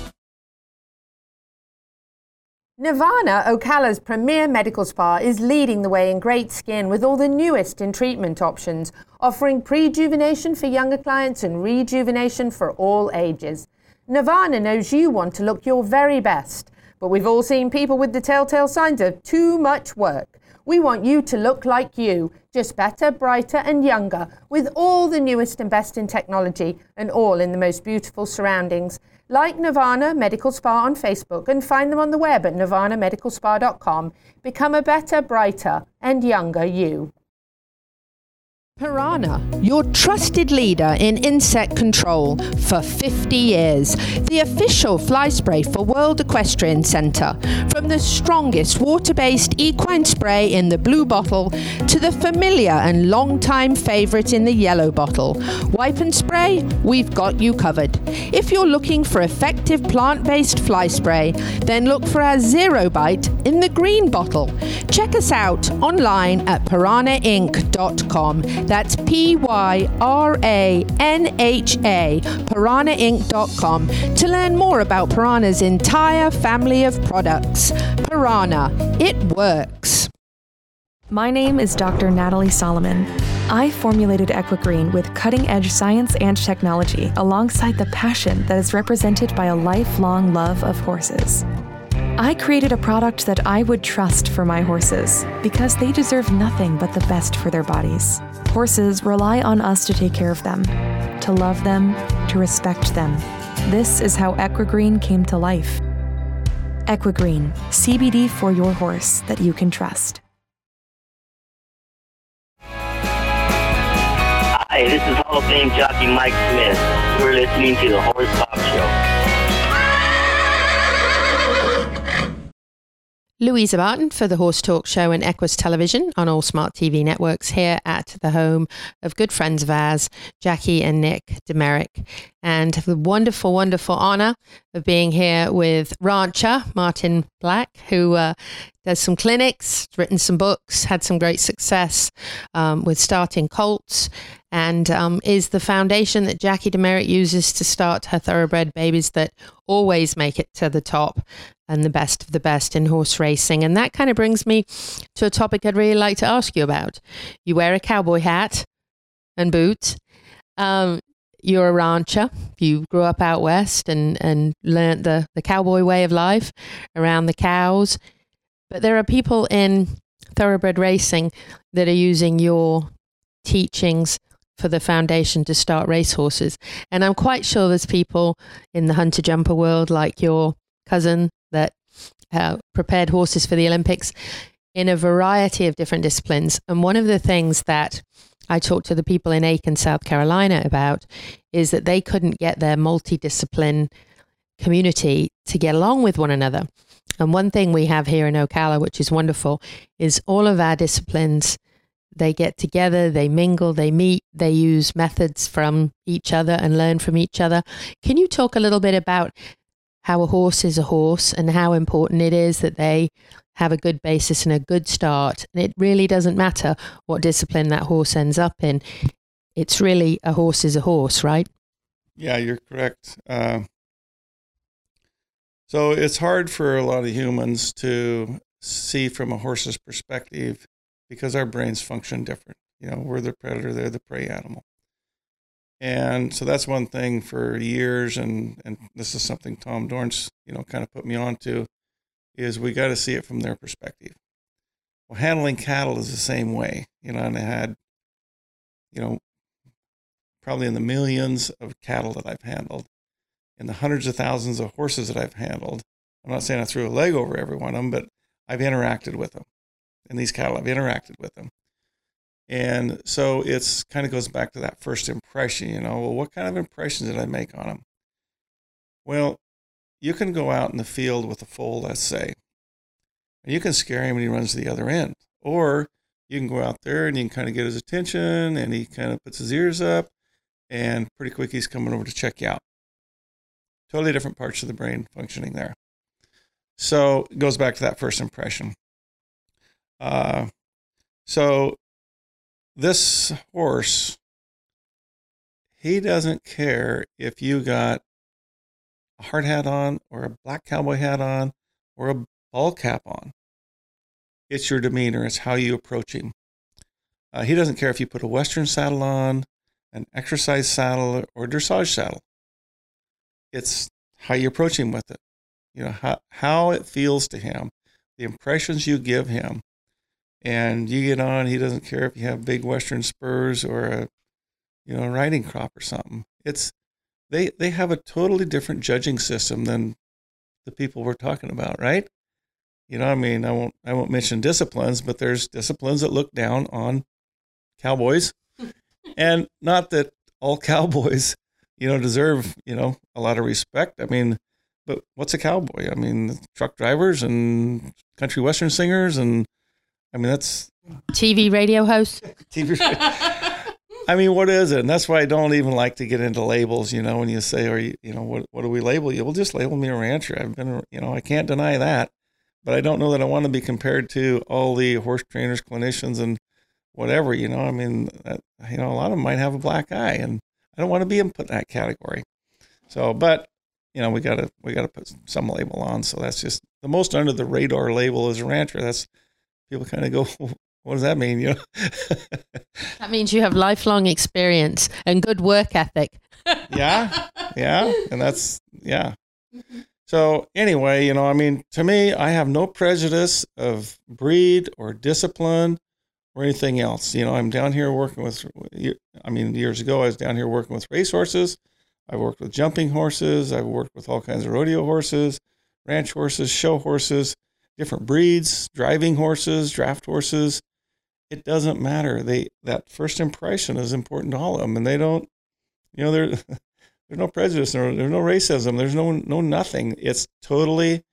E: Nirvana, Ocala's premier medical spa, is leading the way in great skin with all the newest in treatment options, offering prejuvenation for younger clients and rejuvenation for all ages. Nirvana knows you want to look your very best, but we've all seen people with the telltale signs of too much work. We want you to look like you, just better, brighter, and younger, with all the newest and best in technology and all in the most beautiful surroundings. Like Nirvana Medical Spa on Facebook and find them on the web at nirvanamedicalspa.com. Become a better, brighter, and younger you. Pyranha, your trusted leader in insect control for 50 years. The official fly spray for World Equestrian Centre. From the strongest water based equine spray in the blue bottle to the familiar and long-time favourite in the yellow bottle. Wipe and spray, we've got you covered. If you're looking for effective plant based fly spray, then look for our Zero Bite in the green bottle. Check us out online at pyranhainc.com. That's P Y R A N H A, pyranhainc.com, to learn more about Pyranha's entire family of products. Piranha, it works.
N: My name is Dr. Natalie Solomon. I formulated Equigreen with cutting edge science and technology alongside the passion that is represented by a lifelong love of horses. I created a product that I would trust for my horses because they deserve nothing but the best for their bodies. Horses rely on us to take care of them, to love them, to respect them. This is how Equigreen came to life. Equigreen, CBD for your horse that you can trust.
O: Hi, this is Hall of Fame jockey Mike Smith. You're listening to the Horse Talk Show.
E: Louisa Barton for the Horse Talk Show and Equus Television on all smart TV networks here at the home of good friends of ours, Jackie and Nick de Meric. And the wonderful, wonderful honor of being here with rancher Martin Black, who uh, does some clinics, written some books, had some great success um, with starting colts, and um, is the foundation that Jackie de Meric uses to start her thoroughbred babies that always make it to the top and the best of the best in horse racing. And that kind of brings me to a topic I'd really like to ask you about. You wear a cowboy hat and boots. Um, you're a rancher. You grew up out west and, and learned the, the cowboy way of life around the cows. But there are people in thoroughbred racing that are using your teachings for the foundation to start racehorses. And I'm quite sure there's people in the hunter jumper world like your cousin that uh, prepared horses for the Olympics in a variety of different disciplines. And one of the things that I talked to the people in Aiken, South Carolina about is that they couldn't get their multidiscipline community to get along with one another. And one thing we have here in Ocala, which is wonderful, is all of our disciplines. They get together, they mingle, they meet, they use methods from each other and learn from each other. Can you talk a little bit about how a horse is a horse and how important it is that they have a good basis and a good start. And it really doesn't matter what discipline that horse ends up in. It's really a horse is a horse, right?
I: Yeah, you're correct. Uh, so it's hard for a lot of humans to see from a horse's perspective because our brains function different. You know, we're the predator, they're the prey animal. And so that's one thing for years, and and this is something Tom Dorrance, you know, kind of put me on to, is we got to see it from their perspective. Well, handling cattle is the same way, you know, and I had, you know, probably in the millions of cattle that I've handled, in the hundreds of thousands of horses that I've handled. I'm not saying I threw a leg over every one of them, but I've interacted with them. And these cattle, I've interacted with them. And so it's kind of goes back to that first impression, you know, well, what kind of impressions did I make on them? Well, you can go out in the field with a foal, let's say, and you can scare him and he runs to the other end. Or you can go out there and you can kind of get his attention and he kind of puts his ears up and pretty quick he's coming over to check you out. Totally different parts of the brain functioning there. So it goes back to that first impression. Uh, so this horse, he doesn't care if you got a hard hat on or a black cowboy hat on or a ball cap on. It's your demeanor, it's how you approach him. Uh, he doesn't care if you put a Western saddle on, an exercise saddle, or dressage saddle. It's how you approach him with it. You know, how, how it feels to him, the impressions you give him. And you get on, he doesn't care if you have big Western spurs or a, you know, riding crop or something. It's, they, they have a totally different judging system than the people we're talking about, right? You know, I mean, I won't I won't mention disciplines, but there's disciplines that look down on cowboys, and not that all cowboys, you know, deserve you know a lot of respect. I mean, but what's a cowboy? I mean, truck drivers and country western singers, and I mean that's
A: TV radio host.
I: TV. I mean, what is it? And that's why I don't even like to get into labels. You know, when you say, "Are you, you know, what what do we label you?" Well, just label me a rancher. I've been, you know, I can't deny that but I don't know that I want to be compared to all the horse trainers, clinicians, and whatever. You know, I mean, that, you know, a lot of them might have a black eye, and I don't want to be put in that category. So, but you know, we gotta we gotta put some label on. So that's just the most under the radar label is a rancher. That's people kind of go, what does that mean? You know,
A: that means you have lifelong experience and good work ethic.
I: yeah, yeah, and that's yeah. So anyway, you know, I mean, to me, I have no prejudice of breed or discipline or anything else. You know, I'm down here working with. I mean, years ago, I was down here working with racehorses. I've worked with jumping horses. I've worked with all kinds of rodeo horses, ranch horses, show horses, different breeds, driving horses, draft horses. It doesn't matter. They that first impression is important to all of them, and they don't. You know, they're There's no prejudice. There's no racism. There's no no nothing. It's totally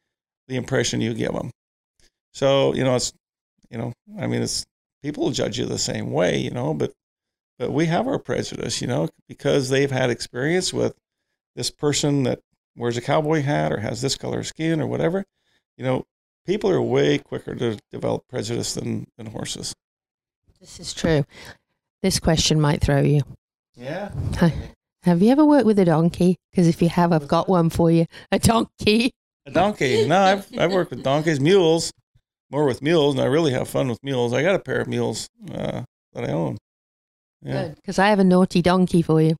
I: the impression you give them. So you know, it's you know, I mean, it's people will judge you the same way, you know, but but we have our prejudice, you know, because they've had experience with this person that wears a cowboy hat or has this color skin or whatever. You know, people are way quicker to develop prejudice than than horses.
A: This is true. This question might throw you.
I: Yeah.
A: Have you ever worked with a donkey? Because if you have, I've got one for you. A donkey.
I: A donkey. No, I've I've worked with donkeys, mules, more with mules, and I really have fun with mules. I got a pair of mules uh, that I own.
A: Yeah. Good, because I have a naughty donkey for you.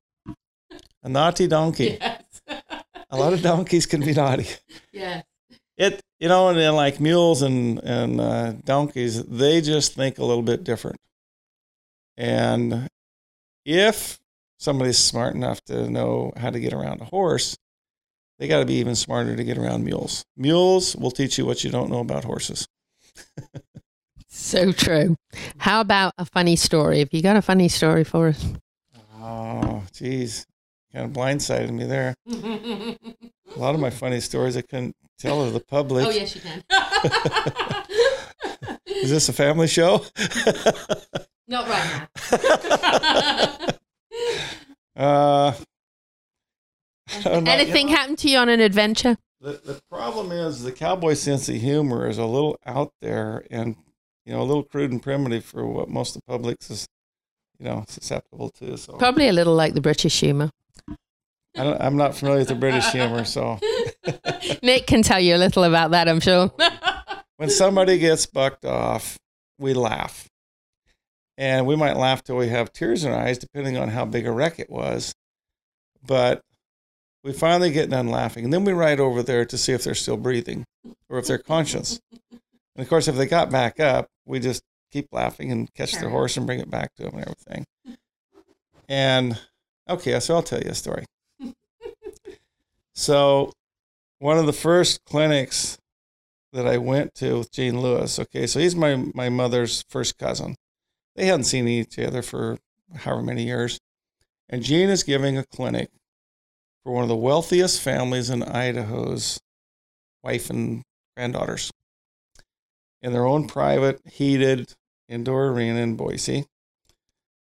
I: A naughty donkey. Yes. a lot of donkeys can be naughty.
A: Yeah.
I: It you know, and then like mules and and uh, donkeys, they just think a little bit different. And if somebody's smart enough to know how to get around a horse, they got to be even smarter to get around mules. Mules will teach you what you don't know about horses.
A: so true. How about a funny story? Have you got a funny story for us?
I: Oh, geez. Kind of blindsided me there. a lot of my funny stories I couldn't tell to the public.
A: Oh, yes, you can.
I: Is this a family show?
A: Not right now.
I: Uh,
A: Anything know, happened to you on an adventure?
I: The, the problem is the cowboy sense of humor is a little out there and, you know, a little crude and primitive for what most of the public is, you know, susceptible to. So
A: Probably a little like the British humor.
I: I am not familiar with the British humor, so.
A: Nick can tell you a little about that, I'm sure.
I: when somebody gets bucked off, we laugh and we might laugh till we have tears in our eyes, depending on how big a wreck it was. But we finally get done laughing, and then we ride over there to see if they're still breathing or if they're conscious. And of course, if they got back up, we just keep laughing and catch their horse and bring it back to them and everything. And okay, so I'll tell you a story. so, one of the first clinics that I went to with Gene Lewis. Okay, so he's my my mother's first cousin. They hadn't seen each other for however many years, and Gene is giving a clinic for one of the wealthiest families in Idaho's wife and granddaughters in their own private heated indoor arena in Boise.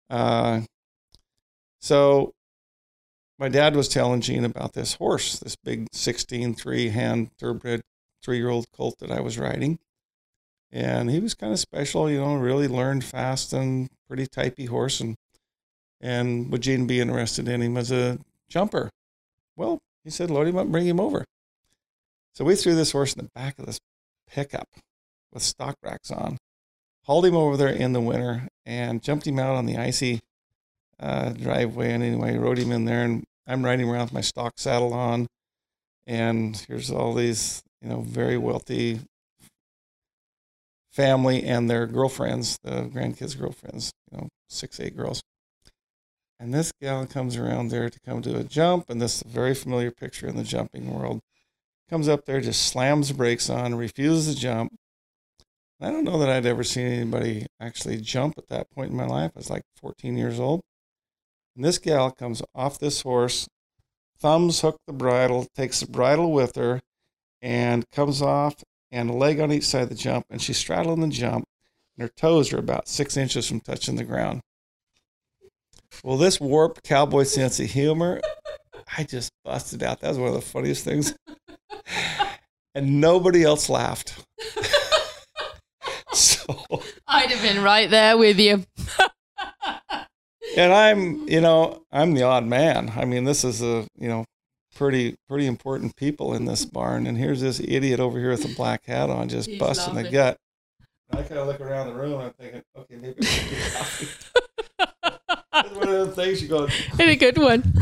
I: Uh, so my dad was telling Gene about this horse, this big 16 three hand thoroughbred three year old colt that I was riding. And he was kind of special, you know, really learned fast and pretty typey horse. And, and would Gene be interested in him as a jumper? Well, he said, load him up, bring him over. So we threw this horse in the back of this pickup with stock racks on, hauled him over there in the winter, and jumped him out on the icy uh, driveway. And anyway, rode him in there, and I'm riding around with my stock saddle on. And here's all these, you know, very wealthy family and their girlfriends, the grandkids' girlfriends, you know, six, eight girls. And this gal comes around there to come to a jump, and this is a very familiar picture in the jumping world comes up there, just slams the brakes on, refuses to jump. I don't know that I'd ever seen anybody actually jump at that point in my life. I was like 14 years old. And this gal comes off this horse, thumbs hook the bridle, takes the bridle with her, and comes off and a leg on each side of the jump, and she's straddling the jump, and her toes are about six inches from touching the ground. Well, this warped cowboy sense of humor, I just busted out. That was one of the funniest things. And nobody else laughed. so
E: I'd have been right there with you.
I: and I'm, you know, I'm the odd man. I mean, this is a, you know, pretty pretty important people in this barn, and here's this idiot over here with a black hat on, just
E: He's
I: busting the gut. I kind of look around the room, and I'm thinking, okay, maybe I should get coffee. It's one of the things you go.
E: Been a good one.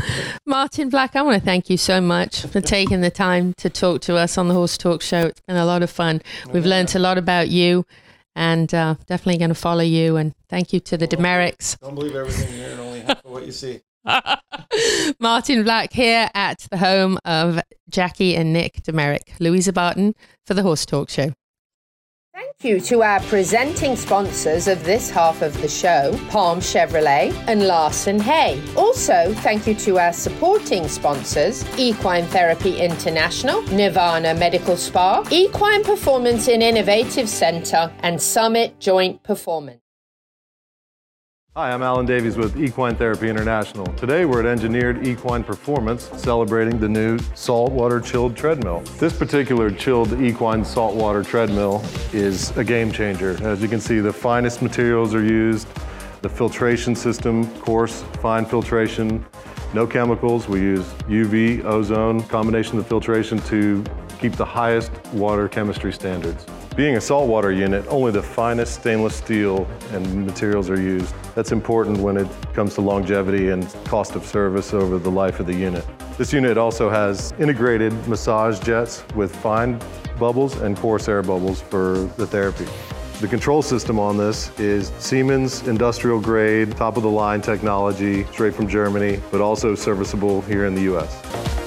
E: Martin Black, I want to thank you so much for taking the time to talk to us on the Horse Talk Show. It's been a lot of fun. We've learned a lot about you and uh, definitely going to follow you. And thank you to the de Merics.
I: Don't believe everything you hear and only half of what you see.
E: Martin Black here at the home of Jackie and Nick de Meric. Louisa Barton for the Horse Talk Show.
A: Thank you to our presenting sponsors of this half of the show, Palm Chevrolet and Larson Hay. Also, thank you to our supporting sponsors, Equine Therapy International, Nirvana Medical Spa, Equine Performance and Innovative Center, and Summit Joint Performance.
K: Hi, I'm Alan Davies with Equine Therapy International. Today we're at Engineered Equine Performance celebrating the new saltwater chilled treadmill. This particular chilled equine saltwater treadmill is a game changer. As you can see, the finest materials are used. The filtration system, coarse, fine filtration, no chemicals. We use UV, ozone, combination of filtration to keep the highest water chemistry standards. Being a saltwater unit, only the finest stainless steel and materials are used. That's important when it comes to longevity and cost of service over the life of the unit. This unit also has integrated massage jets with fine bubbles and coarse air bubbles for the therapy. The control system on this is Siemens industrial grade, top of the line technology, straight from Germany, but also serviceable here in the US.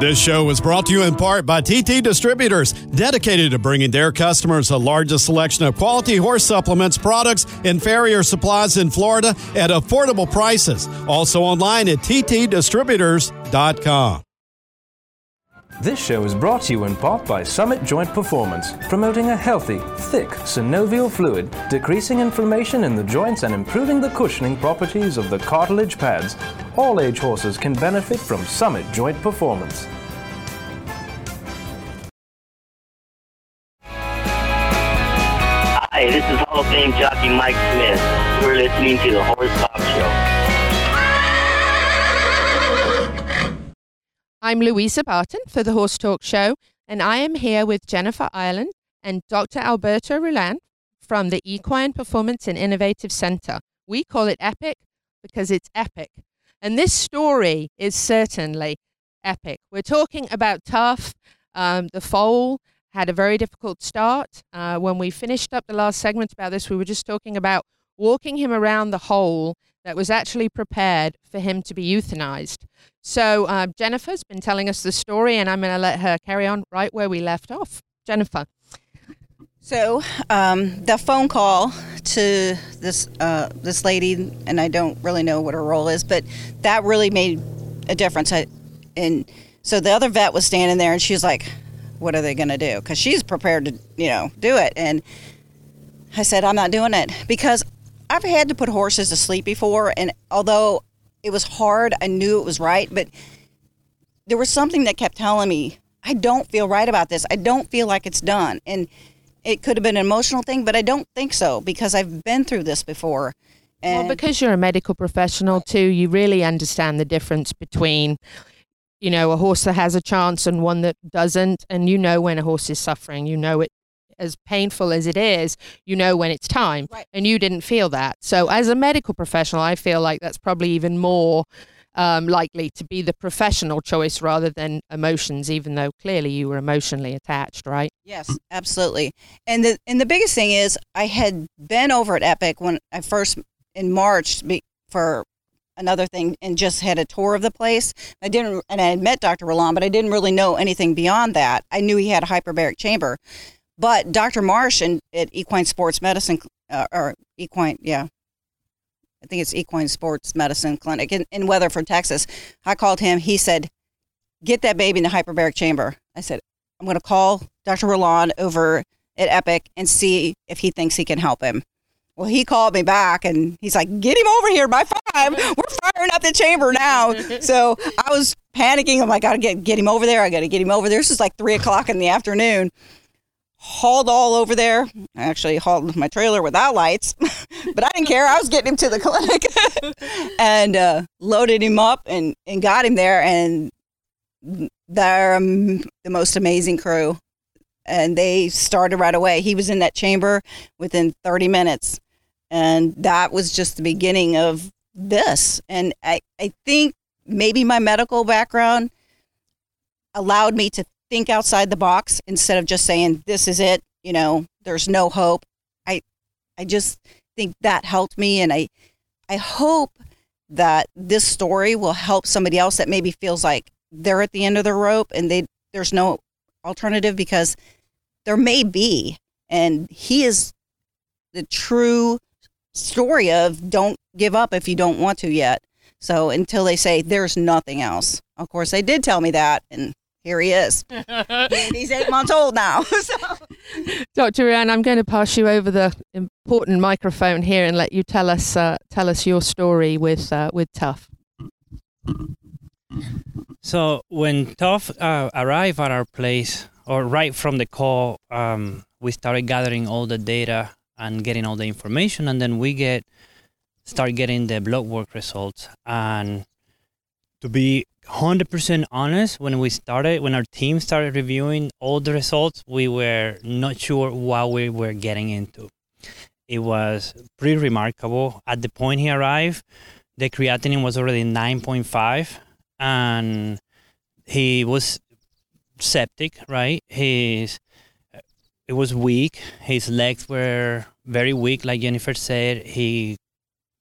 G: This show was brought to you in part by TT Distributors, dedicated to bringing their customers the largest selection of quality horse supplements, products, and farrier supplies in Florida at affordable prices. Also online at ttdistributors.com.
B: This show is brought to you in part by Summit Joint Performance, promoting a healthy, thick synovial fluid, decreasing inflammation in the joints and improving the cushioning properties of the cartilage pads. All age horses can benefit from Summit Joint Performance.
O: Hi, this is Hall of Fame jockey Mike Smith. You're listening to the Horse Talk Show.
E: I'm Louisa Barton for the Horse Talk Show, and I am here with Jennifer Ireland and Dr. Alberto Rulan from the Equine Performance and Innovative Center. We call it EPIC because it's epic. And this story is certainly epic. We're talking about Tuff. Um, the foal had a very difficult start. Uh, when we finished up the last segment about this, we were just talking about walking him around the hole that was actually prepared for him to be euthanized. So uh, Jennifer's been telling us the story, and I'm going to let her carry on right where we left off. Jennifer.
P: So um, the phone call to this uh, this lady, and I don't really know what her role is, but that really made a difference. I, and so the other vet was standing there, and she was like, "What are they going to do?" Because she's prepared to, you know, do it. And I said, "I'm not doing it because I've had to put horses to sleep before, and although it was hard, I knew it was right, but there was something that kept telling me, I don't feel right about this. I don't feel like it's done. And it could have been an emotional thing, but I don't think so because I've been through this before.
E: And well, because you're a medical professional too, you really understand the difference between, you know, a horse that has a chance and one that doesn't. And you know when a horse is suffering, you know it as painful as it is, you know when it's time.
P: Right.
E: And you didn't feel that. So, as a medical professional, I feel like that's probably even more um, likely to be the professional choice rather than emotions, even though clearly you were emotionally attached, right?
P: Yes, absolutely. And the and the biggest thing is, I had been over at Epic when I first in March for another thing and just had a tour of the place. I didn't, and I had met Dr. Roland, but I didn't really know anything beyond that. I knew he had a hyperbaric chamber. But Dr. Marsh and at Equine Sports Medicine, uh, or Equine, yeah, I think it's Equine Sports Medicine Clinic in, in Weatherford, Texas. I called him. He said, "Get that baby in the hyperbaric chamber." I said, "I'm going to call Dr. Roland over at Epic and see if he thinks he can help him." Well, he called me back and he's like, "Get him over here by five. We're firing up the chamber now." so I was panicking. I'm like, "I got to get get him over there. I got to get him over there." This is like three o'clock in the afternoon hauled all over there. I actually hauled my trailer without lights, but I didn't care. I was getting him to the clinic and uh, loaded him up and, and got him there. And they're um, the most amazing crew. And they started right away. He was in that chamber within 30 minutes. And that was just the beginning of this. And I, I think maybe my medical background allowed me to think outside the box instead of just saying this is it you know there's no hope. I i just think that helped me and i i hope that this story will help somebody else that maybe feels like they're at the end of the rope and they there's no alternative because there may be and he is the true story of don't give up if you don't want to yet. So until they say there's nothing else of course they did tell me that and here he is. he's eight months old now. so.
E: Dr. Ann, I'm going to pass you over the important microphone here and let you tell us uh, tell us your story with uh, with Tuff.
Q: So when Tuff uh, arrived at our place, or right from the call, um, we started gathering all the data and getting all the information, and then we get start getting the blood work results. And to be 100% honest, when we started, when our team started reviewing all the results, we were not sure what we were getting into. It was pretty remarkable. At the point he arrived, the creatinine was already 9.5 and he was septic, right? His it was weak. His legs were very weak, like Jennifer said. He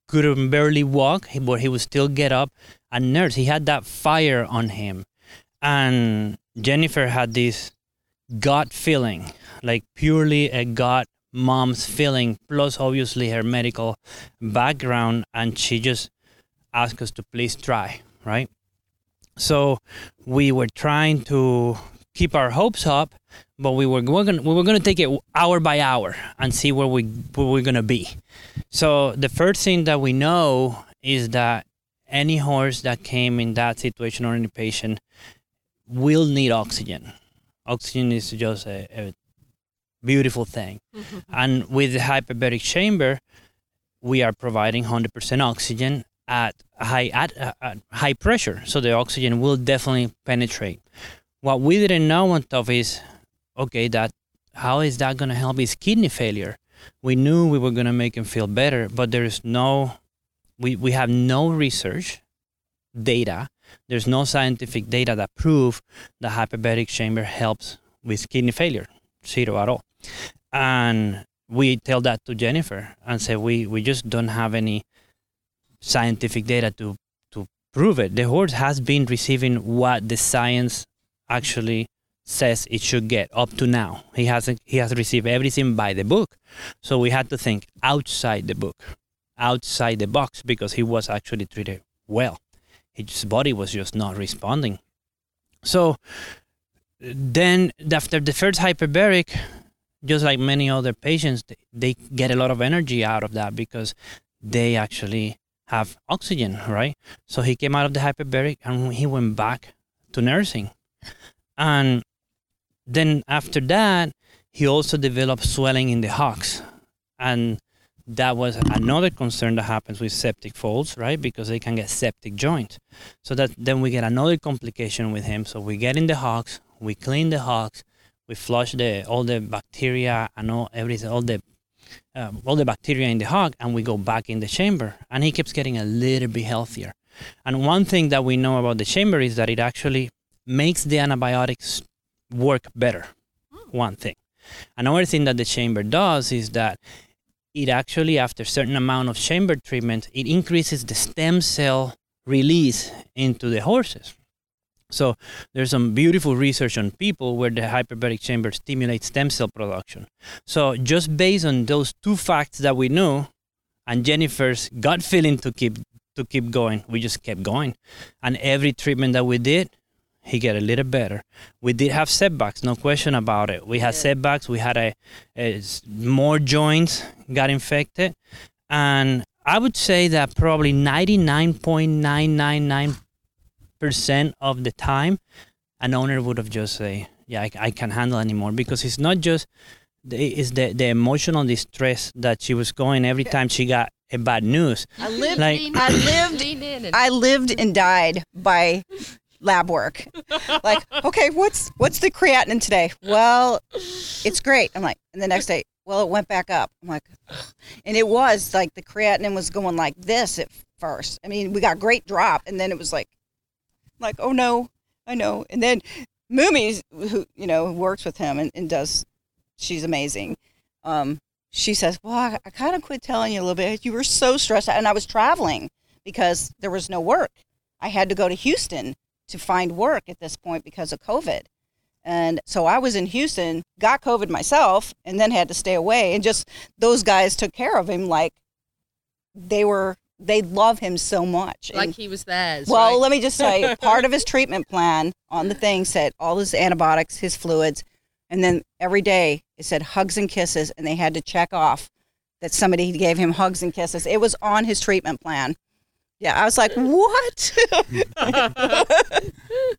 Q: could barely walk, but he would still get up a nurse. He had that fire on him. And Jennifer had this gut feeling, like purely a gut mom's feeling, plus obviously her medical background. And she just asked us to please try, right? So we were trying to keep our hopes up, but we were, we were gonna, we were gonna take it hour by hour and see where we where we're gonna be. So the first thing that we know is that any horse that came in that situation or any patient will need oxygen. Oxygen is just a, a beautiful thing. Mm-hmm. And with the hyperbaric chamber, we are providing 100% oxygen at high at, at high pressure, so the oxygen will definitely penetrate. What we didn't know on top is, okay, that how is that going to help his kidney failure? We knew we were going to make him feel better, but there is no, we, we have no research data. There's no scientific data that prove the hyperbaric chamber helps with kidney failure, zero at all. And we tell that to Jennifer and say we, we just don't have any scientific data to to prove it. The horse has been receiving what the science actually says it should get up to now. He hasn't he has received everything by the book. So we had to think outside the book, outside the box because he was actually treated well. His body was just not responding. So then after the first hyperbaric, just like many other patients, they get a lot of energy out of that because they actually have oxygen, right? So he came out of the hyperbaric and he went back to nursing. And then after that, he also developed swelling in the hocks. And that was another concern that happens with septic folds, right? Because they can get septic joint. So that then we get another complication with him. So we get in the hocks, we clean the hocks, we flush the all the bacteria and all everything, all the um, all the bacteria in the hock, and we go back in the chamber, and he keeps getting a little bit healthier. And one thing that we know about the chamber is that it actually makes the antibiotics work better. One thing. Another thing that the chamber does is that it actually, after a certain amount of chamber treatment, it increases the stem cell release into the horses. So there's some beautiful research on people where the hyperbaric chamber stimulates stem cell production. So just based on those two facts that we know, and Jennifer's gut feeling to keep to keep going, we just kept going. And every treatment that we did, he get a little better. We did have setbacks, no question about it. We had setbacks. We had a, a more joints got infected, and I would say that probably ninety nine point nine nine nine percent of the time, an owner would have just say, "Yeah, I, I can't handle anymore," because it's not just the, it's the the emotional distress that she was going every time she got a bad news.
P: I lived.
E: Like-
P: I lived. I lived and died by lab work. Like, okay, what's what's the creatinine today? Well, it's great. I'm like, and the next day, well, it went back up. I'm like, and it was like the creatinine was going like this at first. I mean, we got a great drop, and then it was like, like, oh no, I know. And then Moomies, who you know works with him and, and does, she's amazing. Um, she says, well, I, I kind of quit telling you a little bit. You were so stressed out, and I was traveling because there was no work. I had to go to Houston to find work at this point because of COVID. And so I was in Houston, got COVID myself, and then had to stay away. And just those guys took care of him like they were, they love him so much.
E: Like
P: And-
E: he was theirs.
P: well,
E: right?
P: let me just say, part of his treatment plan on the thing said all his antibiotics, his fluids, and then every day it said hugs and kisses, and they had to check off that somebody gave him hugs and kisses. It was on his treatment plan. Yeah, I was like, what?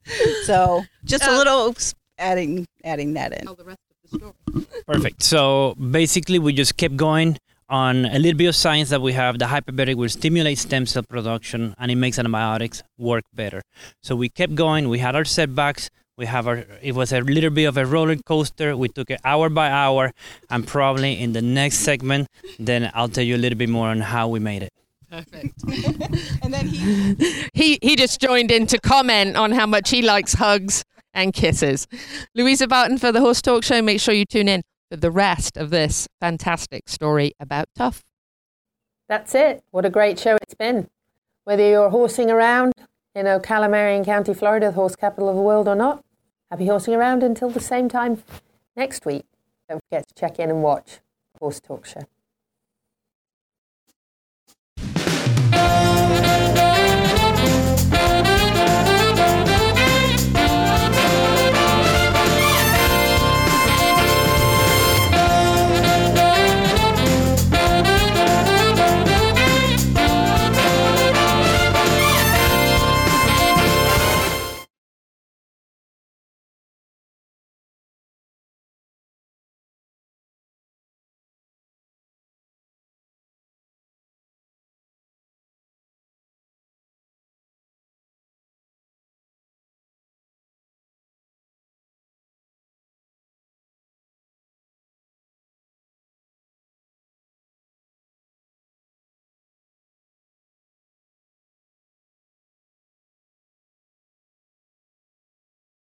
P: so just a uh, little adding adding that in. Tell the rest of the story.
Q: Perfect. So basically, we just kept going on a little bit of science that we have. The hyperbaric will stimulate stem cell production and it makes antibiotics work better. So we kept going. We had our setbacks. We have our. It was a little bit of a roller coaster. We took it hour by hour, and probably in the next segment, then I'll tell you a little bit more on how we made it.
E: Perfect.
P: and then he
E: he he just joined in to comment on how much he likes hugs and kisses. Louisa Barton for the Horse Talk Show. Make sure you tune in for the rest of this fantastic story about Tuff.
A: That's it. What a great show it's been. Whether you're horsing around in Ocala, Marion County, Florida, the horse capital of the world or not, happy horsing around until the same time next week. Don't forget to check in and watch Horse Talk Show.